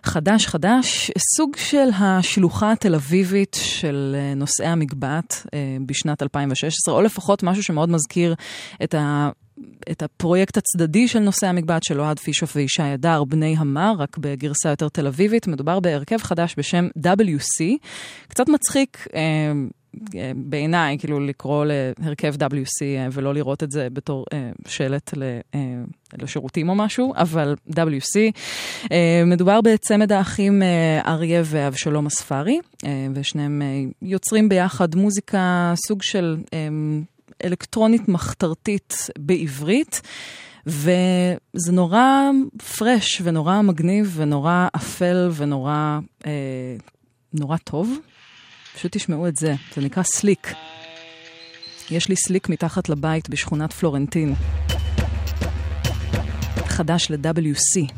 חדש חדש, סוג של השלוחה התל אביבית של נושאי המגבעת בשנת 2016, או לפחות משהו שמאוד מזכיר את ה... את הפרויקט הצדדי של נושא המקבט של אוהד פישוף וישי הדר, בני המה, רק בגרסה יותר תל אביבית. מדובר בהרכב חדש בשם WC. קצת מצחיק. אה, אה, בעיניי, כאילו לקרוא להרכב WC אה, ולא לראות את זה בתור אה, שלט ל, אה, לשירותים או משהו, אבל WC. אה, מדובר בצמד האחים אה, אריה ואבשלום אספרי, אה, ושניהם אה, יוצרים ביחד מוזיקה, סוג של אלקטרונית מחתרתית בעברית. וזה נורא פרש ונורא מגניב ונורא אפל ונורא אה, נורא טוב. פשוט תשמעו את זה, זה נקרא סליק. יש לי סליק מתחת לבית בשכונת פלורנטין. חדש ל-WC.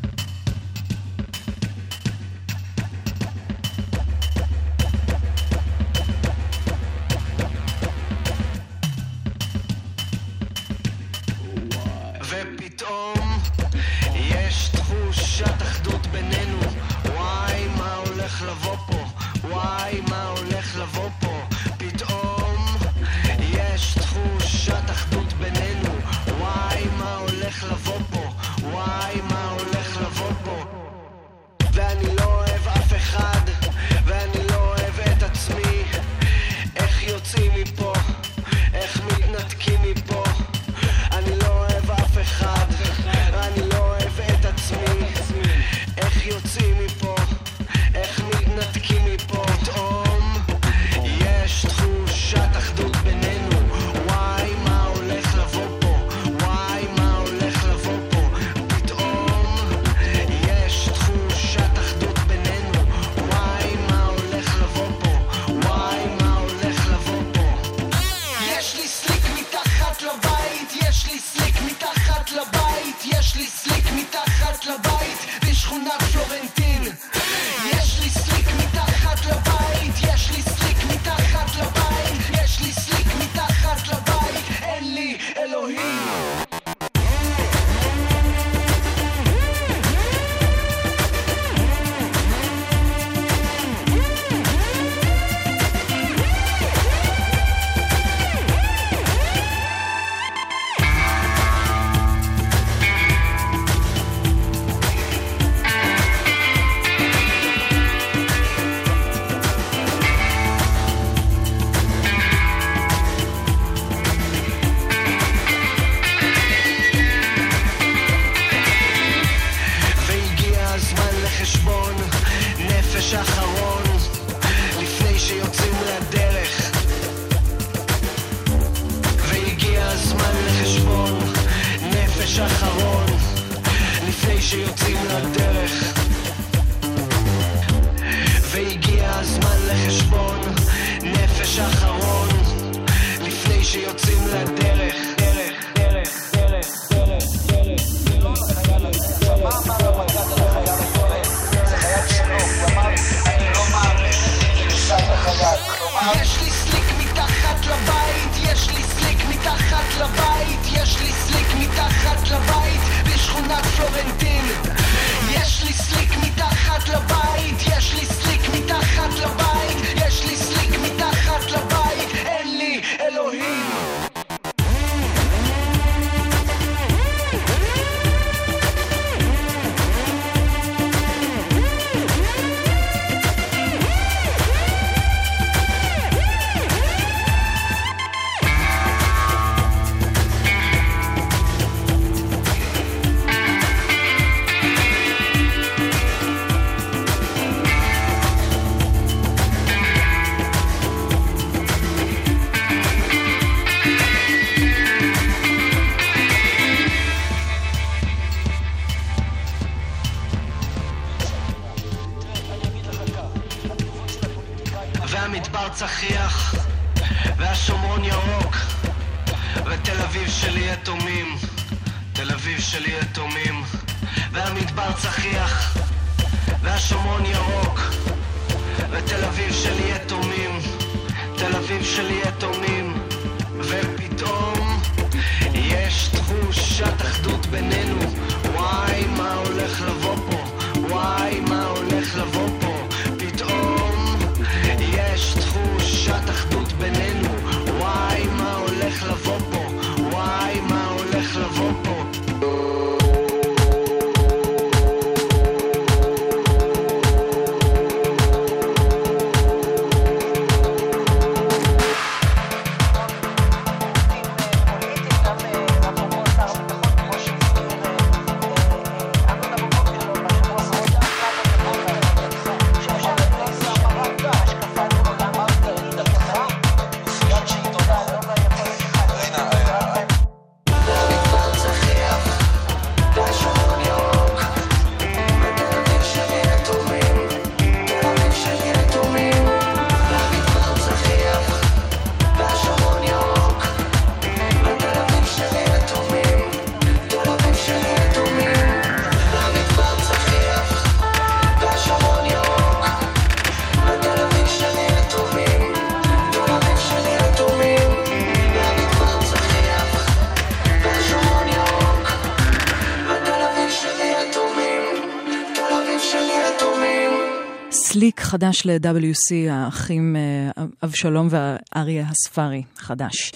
חדש ל-WC, האחים אה, אבשלום ואריה הספרי, חדש.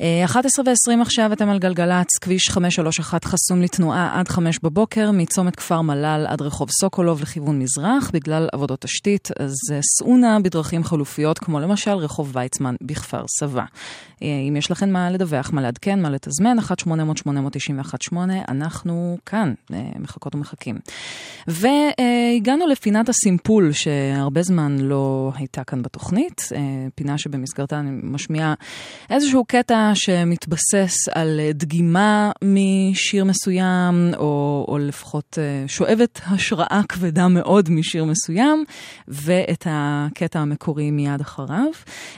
אה, 11 ו-20 עכשיו אתם על גלגלצ, כביש 531 חסום לתנועה עד 5 בבוקר, מצומת כפר מל"ל עד רחוב סוקולוב לכיוון מזרח, בגלל עבודות תשתית, אז אה, סעו נא בדרכים חלופיות, כמו למשל רחוב ויצמן בכפר סבא. אה, אם יש לכם מה לדווח, מה לעדכן, מה לתזמן, 1-800-891-8, אנחנו כאן, אה, מחכות ומחכים. והגענו לפינת הסימפול, שהרבה זמן לא הייתה כאן בתוכנית, אה, פינה שבמסגרתה אני משמיעה איזשהו קטע שמתבסס על אה, דגימה משיר מסוים, או, או לפחות אה, שואבת השראה כבדה מאוד משיר מסוים, ואת הקטע המקורי מיד אחריו.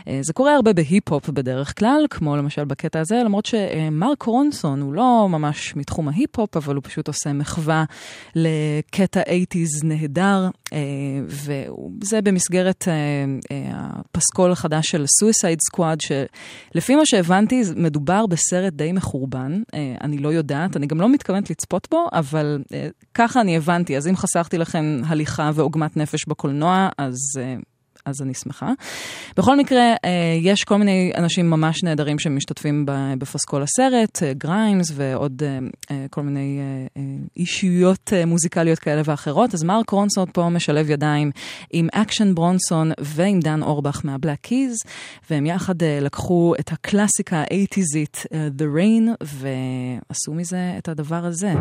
אה, זה קורה הרבה בהיפ-הופ בדרך כלל, כמו למשל בקטע הזה, למרות שמרק רונסון הוא לא ממש מתחום ההיפ-הופ, אבל הוא פשוט עושה מחווה לקטע 80's נהדר, וזה במסגרת הפסקול החדש של Suicide Squad, שלפי מה שהבנתי, מדובר בסרט די מחורבן, אה, אני לא יודעת, אני גם לא מתכוונת לצפות בו, אבל אה, ככה אני הבנתי, אז אם חסכתי לכם הליכה ועוגמת נפש בקולנוע, אז... אז אני שמחה. בכל מקרה, אה, יש כל מיני אנשים ממש נהדרים שמשתתפים בפסקול הסרט, אה, גריימס ועוד אה, כל מיני אה, מוזיקליות כאלה ואחרות. אז מרק רונסון פה משלב ידיים עם אקשן ברונסון ועם דן אורבך מה Black Keys, והם יחד לקחו את הקלאסיקה האייטיזית, The Rain, ועשו מזה את הדבר הזה.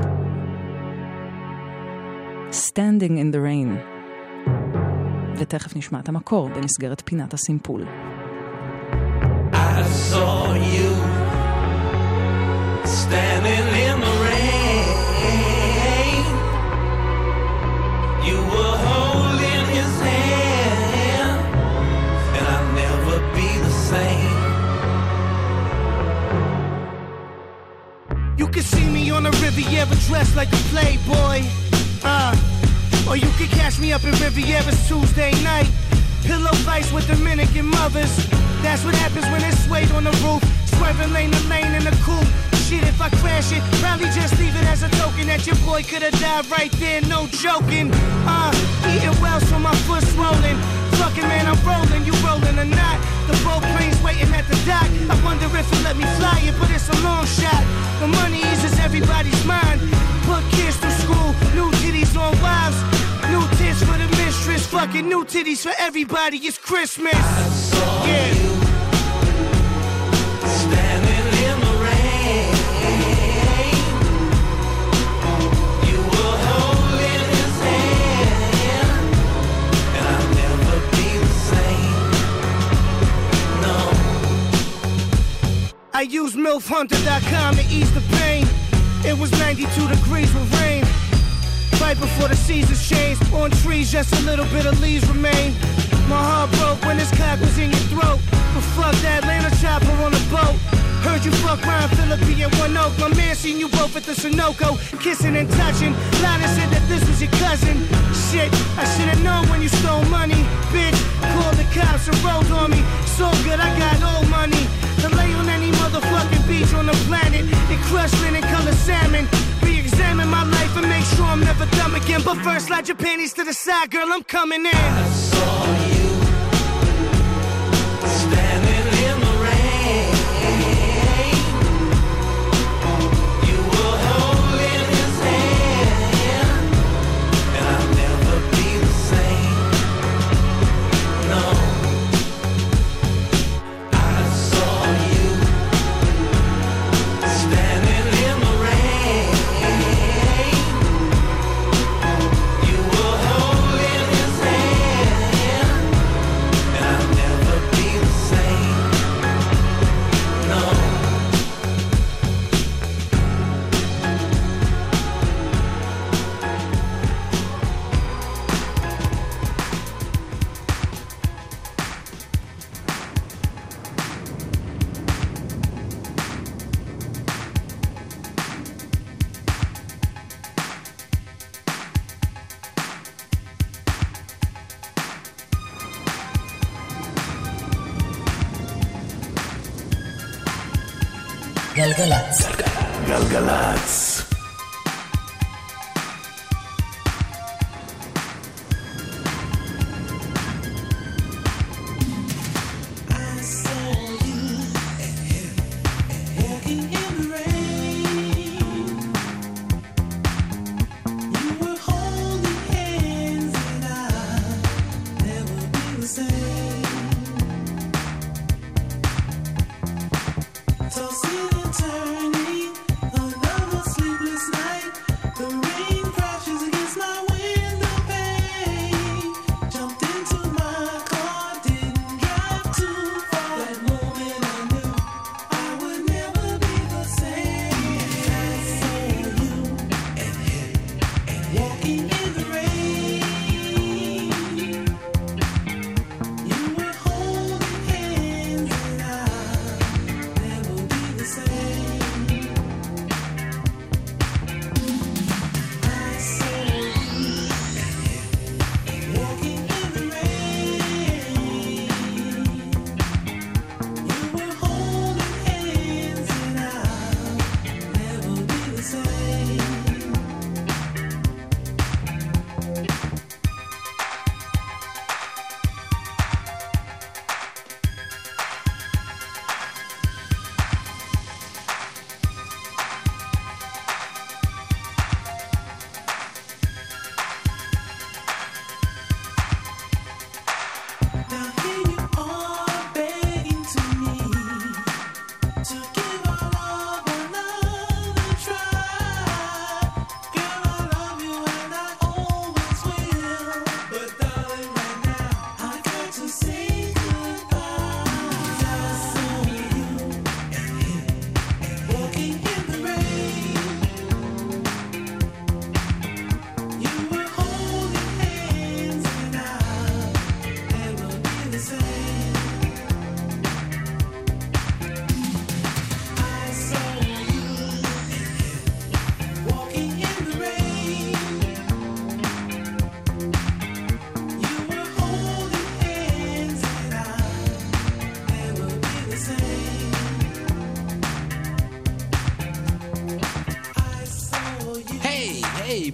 Standing in the Rain. ותכף נשמע את המקור במסגרת פינת הסימפול. I saw you standing in the rain. You were holding his hand, and I'll never be the same. You can see me on the Riviera dressed like a playboy. Uh, or you can catch me up in Riviera's Tuesday night. Pillow fights with Dominican mothers. That's what happens when it's swayed on the roof. Swerving lane to lane in the coupe. Shit, if I crash it, probably just leave it as a token that your boy could have died right there, no joking. Uh, eating well, so my foot's swollen. Fucking man, I'm rolling, you rolling or not. The boat plane's waiting at the dock. I wonder if it let me fly it, but it's a long shot. The money eases everybody's mind. Put kids through school, new titties on wives bitch with a mistress. Fucking new titties for everybody. It's Christmas. yeah. I used MILFHunter.com to ease the pain. It was 92 degrees with rain. Right before the seasons change. On trees, just a little bit of leaves remain. My heart broke when this cock was in your throat. But fuck that Atlanta chopper on a boat. Heard you fuck Ryan Philippi at One Oak. My man seen you both at the Sunoco, kissing and touching. Lana said that this was your cousin. Shit, I should've known when you stole money. Bitch, called the cops and rolled on me. So good, I got old money. To lay on any motherfucking beach on the planet. And crush linen color salmon. Re-examine my life and make sure I'm never dumb again. But first, slide your panties to the side, girl. I'm coming in.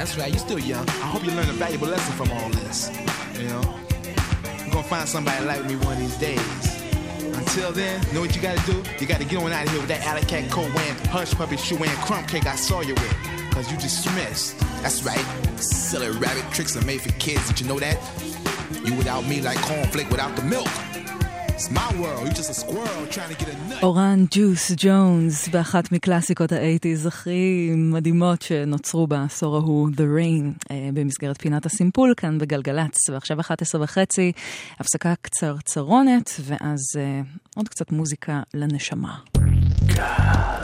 That's right, you still young. I hope you learn a valuable lesson from all this. You know? You're gonna find somebody like me one of these days. Until then, know what you gotta do? You gotta get on out of here with that alley cat coat wearing, hush puppy shoe wearing crumb cake I saw you with. Cause you dismissed. That's right. Silly rabbit tricks are made for kids. Did you know that? You without me like cornflake without the milk. אורן ג'וס ג'ונס באחת מקלאסיקות האייטיז הכי מדהימות שנוצרו בעשור ההוא, The Rain, אה, במסגרת פינת הסימפול כאן בגלגלצ, ועכשיו 11 וחצי, הפסקה קצרצרונת, ואז אה, עוד קצת מוזיקה לנשמה.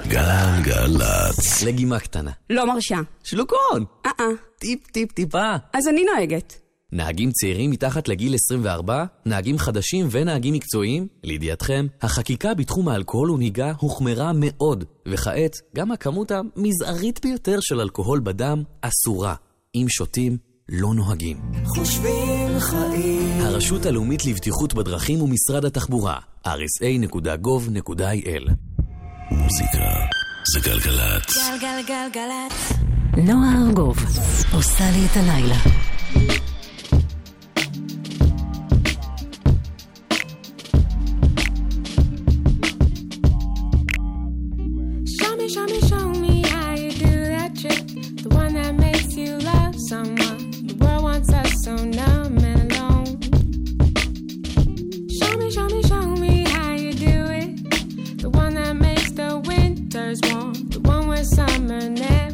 גלגלצ. לגימה קטנה. לא מרשה. שלוקון! אה-אה. טיפ טיפ טיפה. אז אני נוהגת. נהגים צעירים מתחת לגיל 24, נהגים חדשים ונהגים מקצועיים, לידיעתכם, החקיקה בתחום האלכוהול ונהיגה הוחמרה מאוד, וכעת גם הכמות המזערית ביותר של אלכוהול בדם אסורה. אם שותים, לא נוהגים. חושבים חיים. הרשות הלאומית לבטיחות בדרכים ומשרד התחבורה, rsa.gov.il מוזיקה זה גלגלצ. גלגלגלגלצ. נועה ארגוב עושה לי את הלילה. So numb and alone. Show me, show me, show me how you do it. The one that makes the winters warm. The one where summer never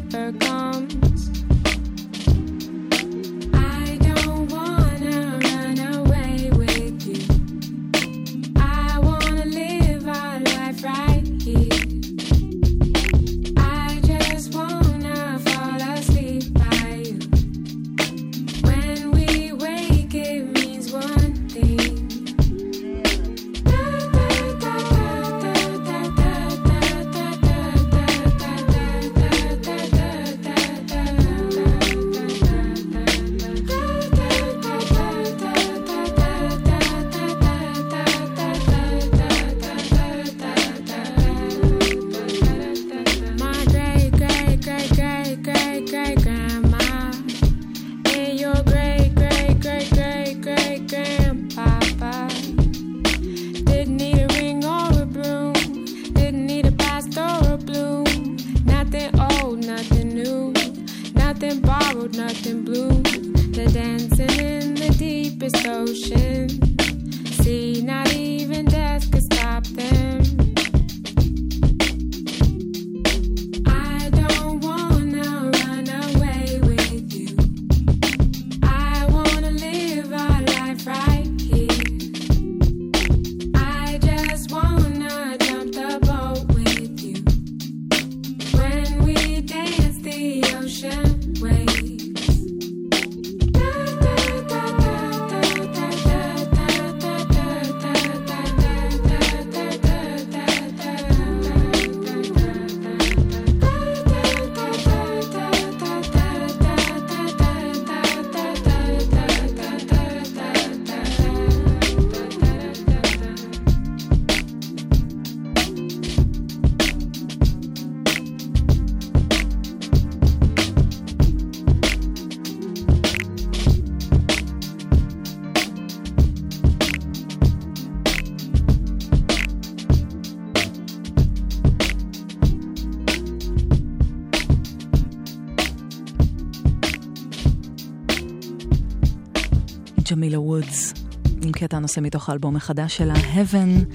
ג'מילה וודס, עם קטע נושא מתוך האלבום החדש שלה, Heaven,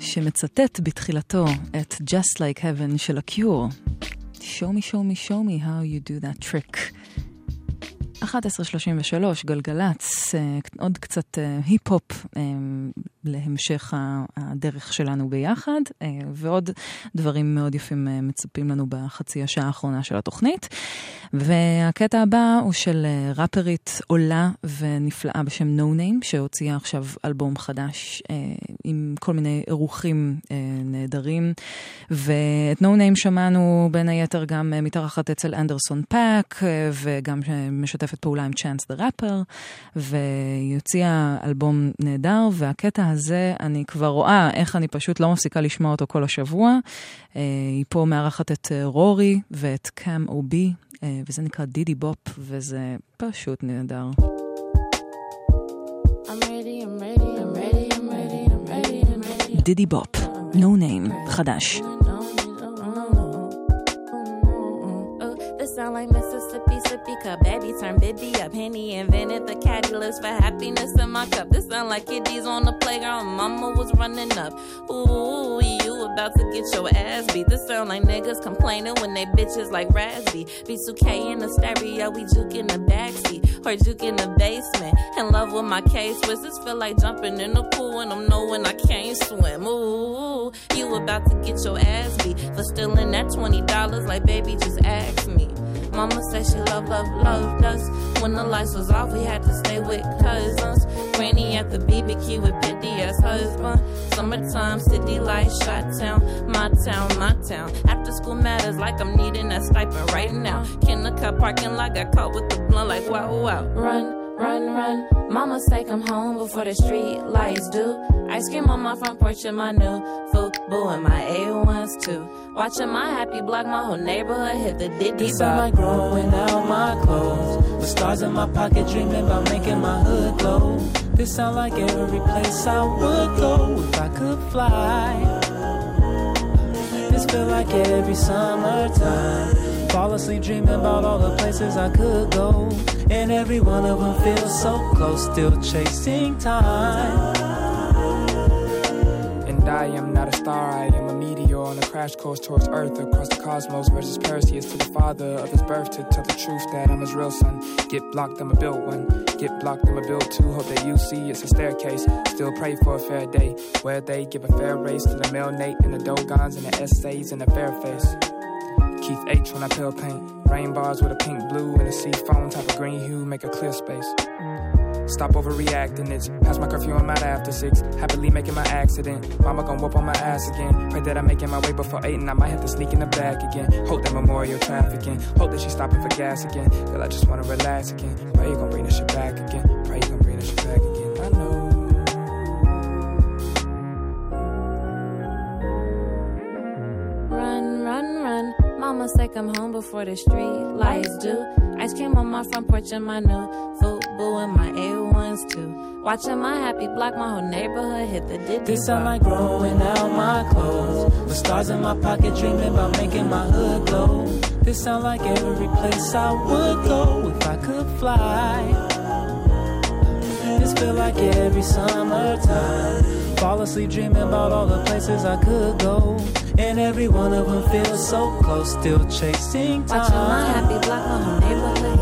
שמצטט בתחילתו את Just Like Heaven של ה-Cure. show me, show me, show me how you do that trick. 11.33, גלגלצ, אה, עוד קצת היפ-הופ אה, להמשך הדרך שלנו ביחד, אה, ועוד דברים מאוד יפים אה, מצפים לנו בחצי השעה האחרונה של התוכנית. והקטע הבא הוא של אה, ראפרית עולה ונפלאה בשם No Name, שהוציאה עכשיו אלבום חדש עם כל מיני אירוחים נהדרים. ואת No Name שמענו בין היתר גם מתארחת אצל אנדרסון פאק, וגם משתפת פעולה עם צ'אנס דה ראפר, והיא הוציאה אלבום נהדר, והקטע הזה, אני כבר רואה איך אני פשוט לא מפסיקה לשמוע אותו כל השבוע. אה, היא פה מארחת את אה, רורי ואת קאם אובי, אה, וזה נקרא דידי בופ, וזה פשוט נהדר. דידי בופ, no name, חדש. Sound like Mississippi cup. Baby turn Bibby up. Henny invented the catalyst for happiness in my cup. This sound like kiddies on the playground. Mama was running up. Ooh, you about to get your ass beat. This sound like niggas complaining when they bitches like Raspy. B2K in the stereo, we juke in the backseat. Or juke in the basement. In love with my case twist. This feel like jumping in the pool when I'm knowing I can't swim. Ooh, you about to get your ass beat for stealing that $20 like baby just ask me. Mama said she love, love, loved us. When the lights was off, we had to stay with cousins. Granny at the BBQ with Pitty as husband. Summertime, city lights, shot town, my town, my town. After school matters like I'm needing that stipend right now. Kindergarten parking lot got caught with the blunt like wow, wow. Run, run, run. Mama say come home before the street lights do. Ice cream on my front porch and my new boo and my A1s too. Watching my happy block, my whole neighborhood hit the diddy This sound like growing out my clothes. With stars in my pocket, dreaming about making my hood glow. This sound like every place I would go if I could fly. Feel like every summertime. Fall asleep dreaming about all the places I could go. And every one of them feels so close, still chasing time. And I am not a star, I am a on a crash course towards Earth across the cosmos versus Perseus to the father of his birth to tell the truth that I'm his real son. Get blocked, I'ma build one. Get blocked, I'ma build two. Hope that you see it's a staircase. Still pray for a fair day where they give a fair race to the male Nate and the Dogons and the essays and the fair face. Keith H when I pale paint. Rain bars with a pink blue and a sea foam type of green hue make a clear space. Stop overreacting, it's past my curfew, I'm out after six. Happily making my accident. Mama gon' whoop on my ass again. Pray that I'm making my way before eight and I might have to sneak in the back again. Hope that memorial trafficking. Hope that she's stopping for gas again. Girl, I just wanna relax again. Pray you gon' bring this shit back again. Pray you gon' bring this shit back again. Mama say come home before the street lights do. Ice cream on my front porch and my new boo and my A1s too. Watching my happy block, my whole neighborhood hit the diddy. This sound like growing out my clothes. With stars in my pocket, dreaming about making my hood glow. This sound like every place I would go if I could fly. This feel like every summertime. Fall asleep dreaming about all the places I could go. And every one of them feels so close, still chasing time. Watching my happy block, my whole neighborhood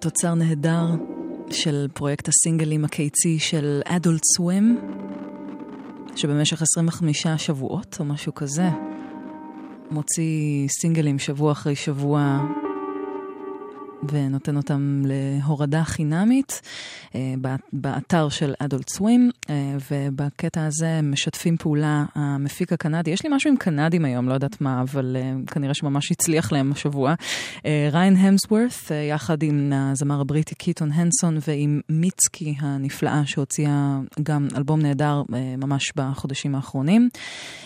תוצר נהדר של פרויקט הסינגלים הקיצי של אדולט סווים, שבמשך 25 שבועות או משהו כזה, מוציא סינגלים שבוע אחרי שבוע ונותן אותם להורדה חינמית. אה, באתר של אדולט סווים, ובקטע הזה משתפים פעולה המפיק הקנדי. יש לי משהו עם קנדים היום, לא יודעת מה, אבל אה, כנראה שממש הצליח להם השבוע. אה, ריין המסוורת, אה, יחד עם הזמר הבריטי קיטון הנסון ועם מיצקי הנפלאה, שהוציאה גם אלבום נהדר אה, ממש בחודשים האחרונים.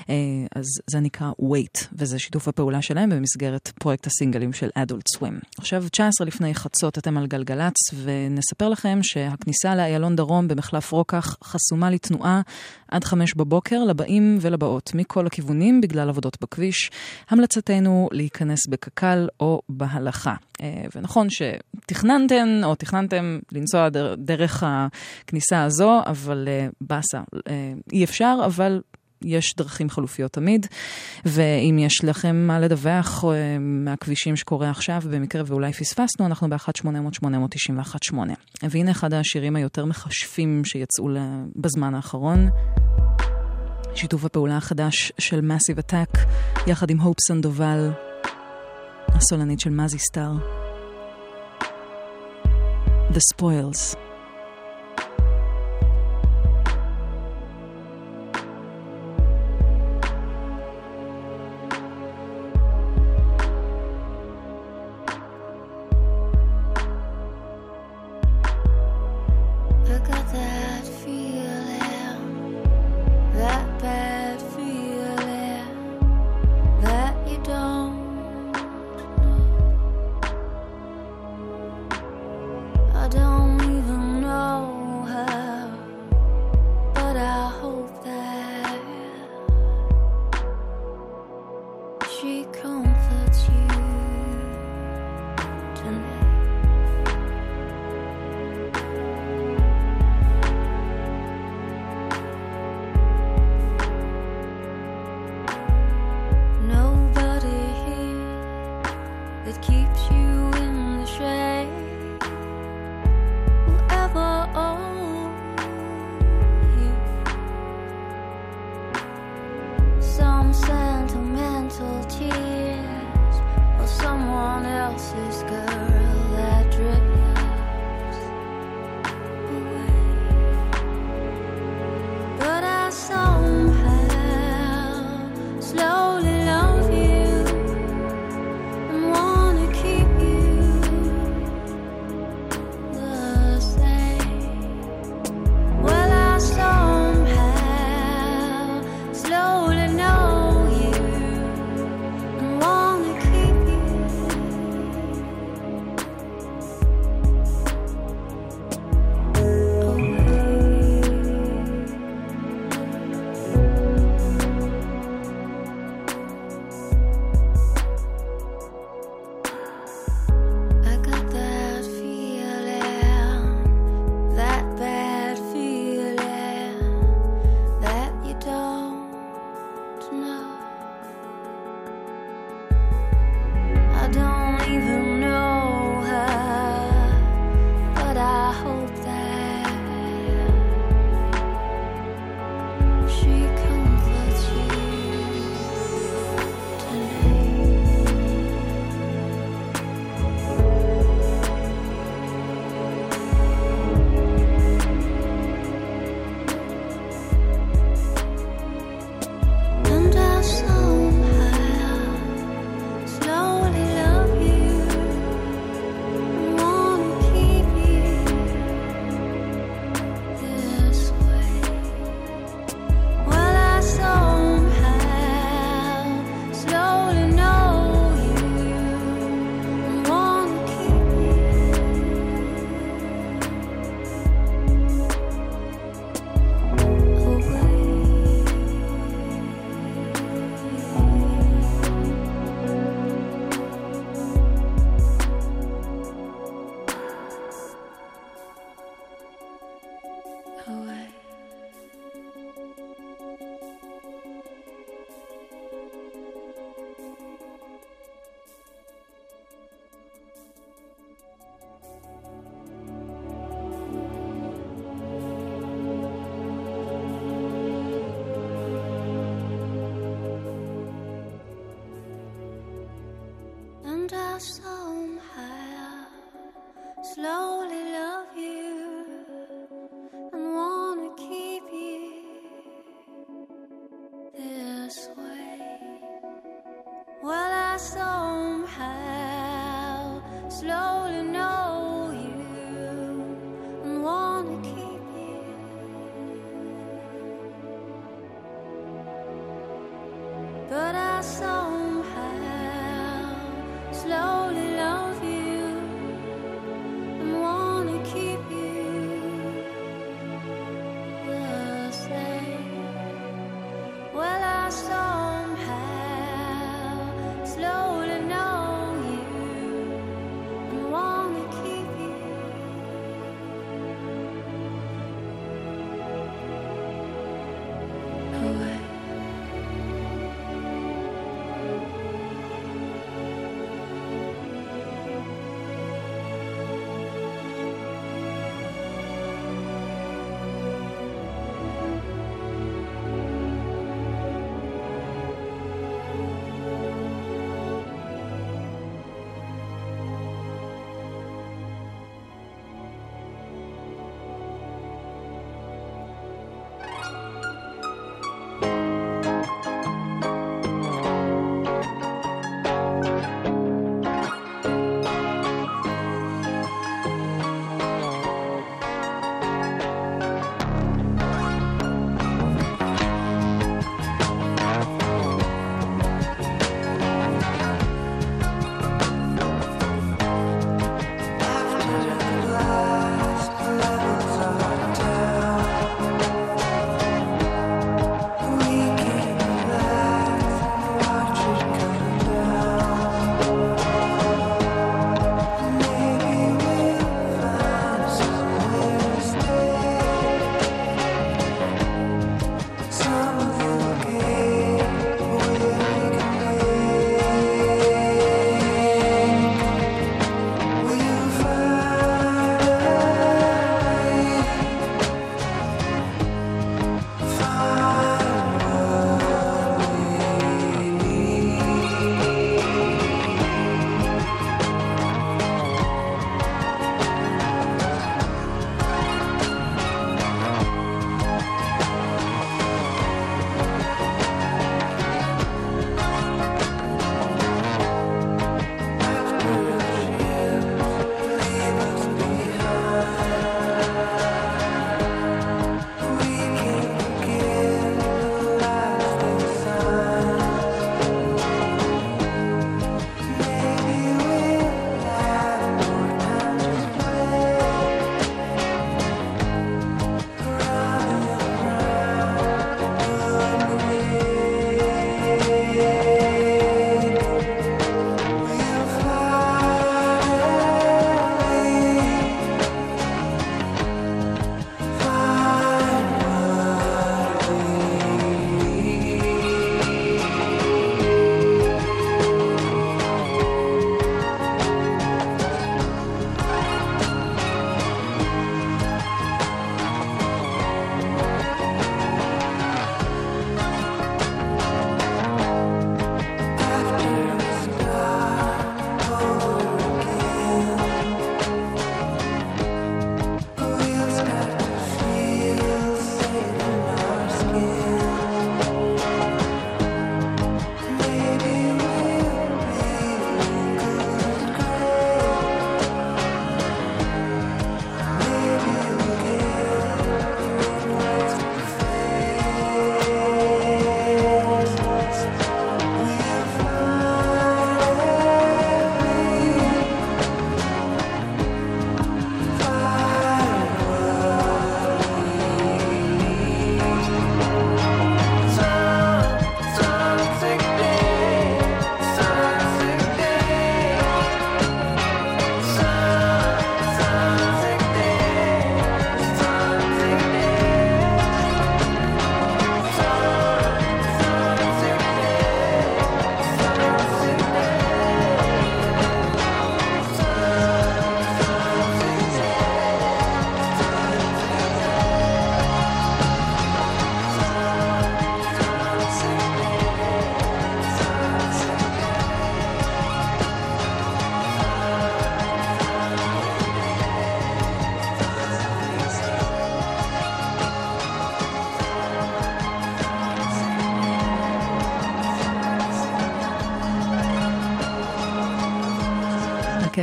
אה, אז זה נקרא Wait, וזה שיתוף הפעולה שלהם במסגרת פרויקט הסינגלים של אדולט סווים. עכשיו, 19 לפני חצות אתם על גלגלצ, ונספר לכם שהכניסה לאיילון דרום במחלף רוקח חסומה לתנועה עד חמש בבוקר לבאים ולבאות מכל הכיוונים בגלל עבודות בכביש. המלצתנו להיכנס בקק"ל או בהלכה. אה, ונכון שתכננתן או תכננתם לנסוע דר- דרך הכניסה הזו, אבל אה, באסה, אה, אי אפשר, אבל יש דרכים חלופיות תמיד, ואם יש לכם מה לדווח אה, מהכבישים שקורה עכשיו, במקרה ואולי פספסנו, אנחנו ב-1-800-891-8. והנה אחד השירים היותר מכשפים שיצאו בזמן האחרון. שיתוף הפעולה החדש של Massive Attack, יחד עם הופ סנדובל, הסולנית של מזי סטאר. The Spoils.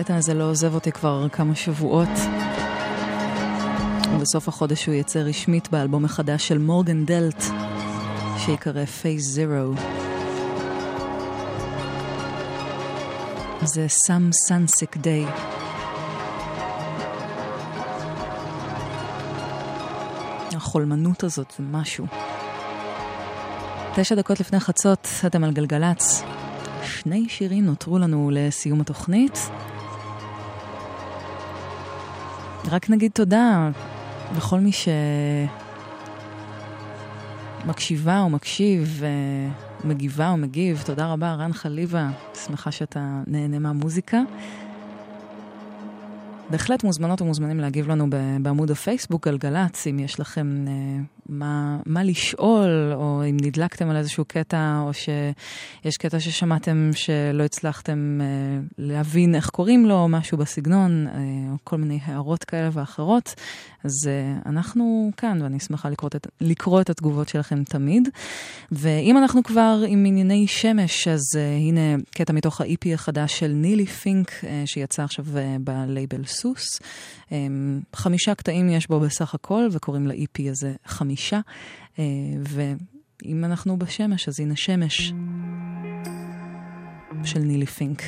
הקטע הזה לא עוזב אותי כבר כמה שבועות. ובסוף החודש הוא יצא רשמית באלבום החדש של מורגן דלט, שיקרא Phase Zero. זה Some Sunsick Day. החולמנות הזאת זה משהו. תשע דקות לפני חצות, אתם על גלגלצ. שני שירים נותרו לנו לסיום התוכנית. רק נגיד תודה לכל מי שמקשיבה או מקשיב, אה, מגיבה או מגיב. תודה רבה, רן חליבה, שמחה שאתה נהנה מהמוזיקה. בהחלט מוזמנות ומוזמנים להגיב לנו בעמוד הפייסבוק גלגלצ, אם יש לכם אה, מה, מה לשאול, או אם נדלקתם על איזשהו קטע, או שיש קטע ששמעתם שלא הצלחתם אה, להבין איך קוראים לו, או משהו בסגנון, אה, או כל מיני הערות כאלה ואחרות. אז אה, אנחנו כאן, ואני שמחה לקרוא את, לקרוא את התגובות שלכם תמיד. ואם אנחנו כבר עם ענייני שמש, אז אה, הנה קטע מתוך ה-EP החדש של נילי פינק, אה, שיצא עכשיו אה, בלייבל סוס. אה, חמישה קטעים יש בו בסך הכל, וקוראים ל-EP הזה חמישה. אה, ואם אנחנו בשמש, אז הנה שמש של נילי פינק.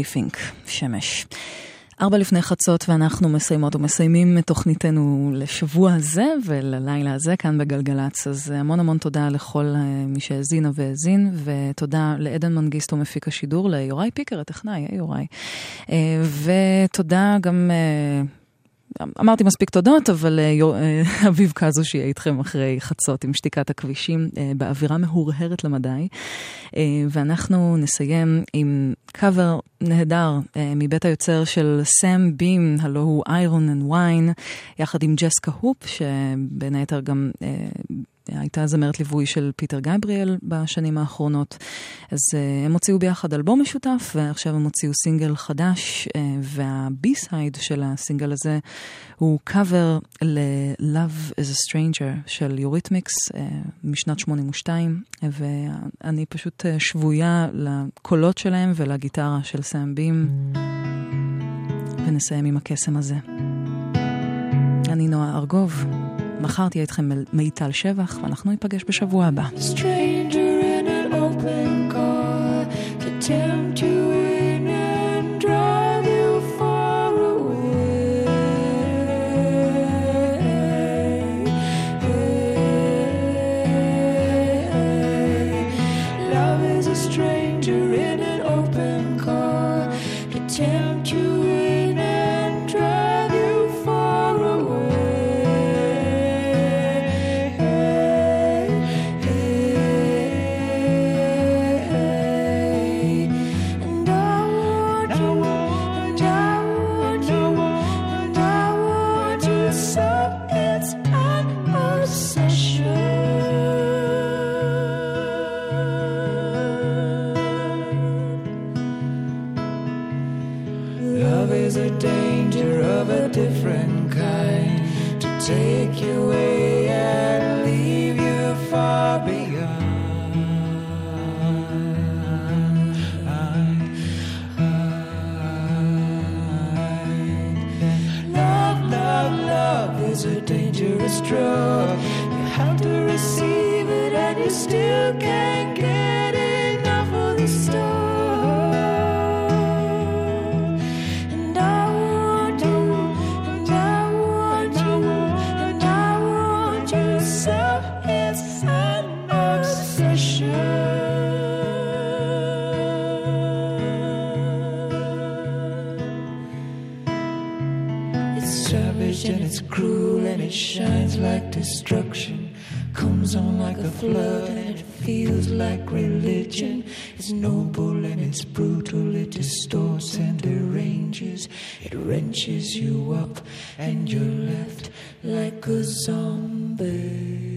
נילי פינק, שמש. ארבע לפני חצות ואנחנו מסיימות ומסיימים את תוכניתנו לשבוע הזה וללילה הזה כאן בגלגלצ. אז המון המון תודה לכל אה, מי שהאזינה והאזין, ותודה לעדן מנגיסטו מפיק השידור, ליוראי פיקר הטכנאי, היי יוראי. אה, ותודה גם... אמרתי מספיק תודות, אבל אה, אה, אביב קזו שיהיה איתכם אחרי חצות עם שתיקת הכבישים אה, באווירה מהורהרת למדי. ואנחנו נסיים עם קאבר נהדר מבית היוצר של סם בים, הלו הוא Iron and Wine, יחד עם ג'סקה הופ, שבין היתר גם... אה, הייתה זמרת ליווי של פיטר גבריאל בשנים האחרונות. אז אה, הם הוציאו ביחד אלבום משותף, ועכשיו הם הוציאו סינגל חדש, אה, וה B-side של הסינגל הזה הוא קאבר ל-Love is a Stranger של Eurythmics אה, משנת 82, ואני פשוט שבויה לקולות שלהם ולגיטרה של סאם בים, ונסיים עם הקסם הזה. אני נועה ארגוב. מחר תהיה איתכם מיטל שבח, ואנחנו ניפגש בשבוע הבא. stranger in dangerous drug. You have to receive it, and you still can't like religion. It's noble and it's brutal, it distorts and deranges. It wrenches you up and you're left like a zombie.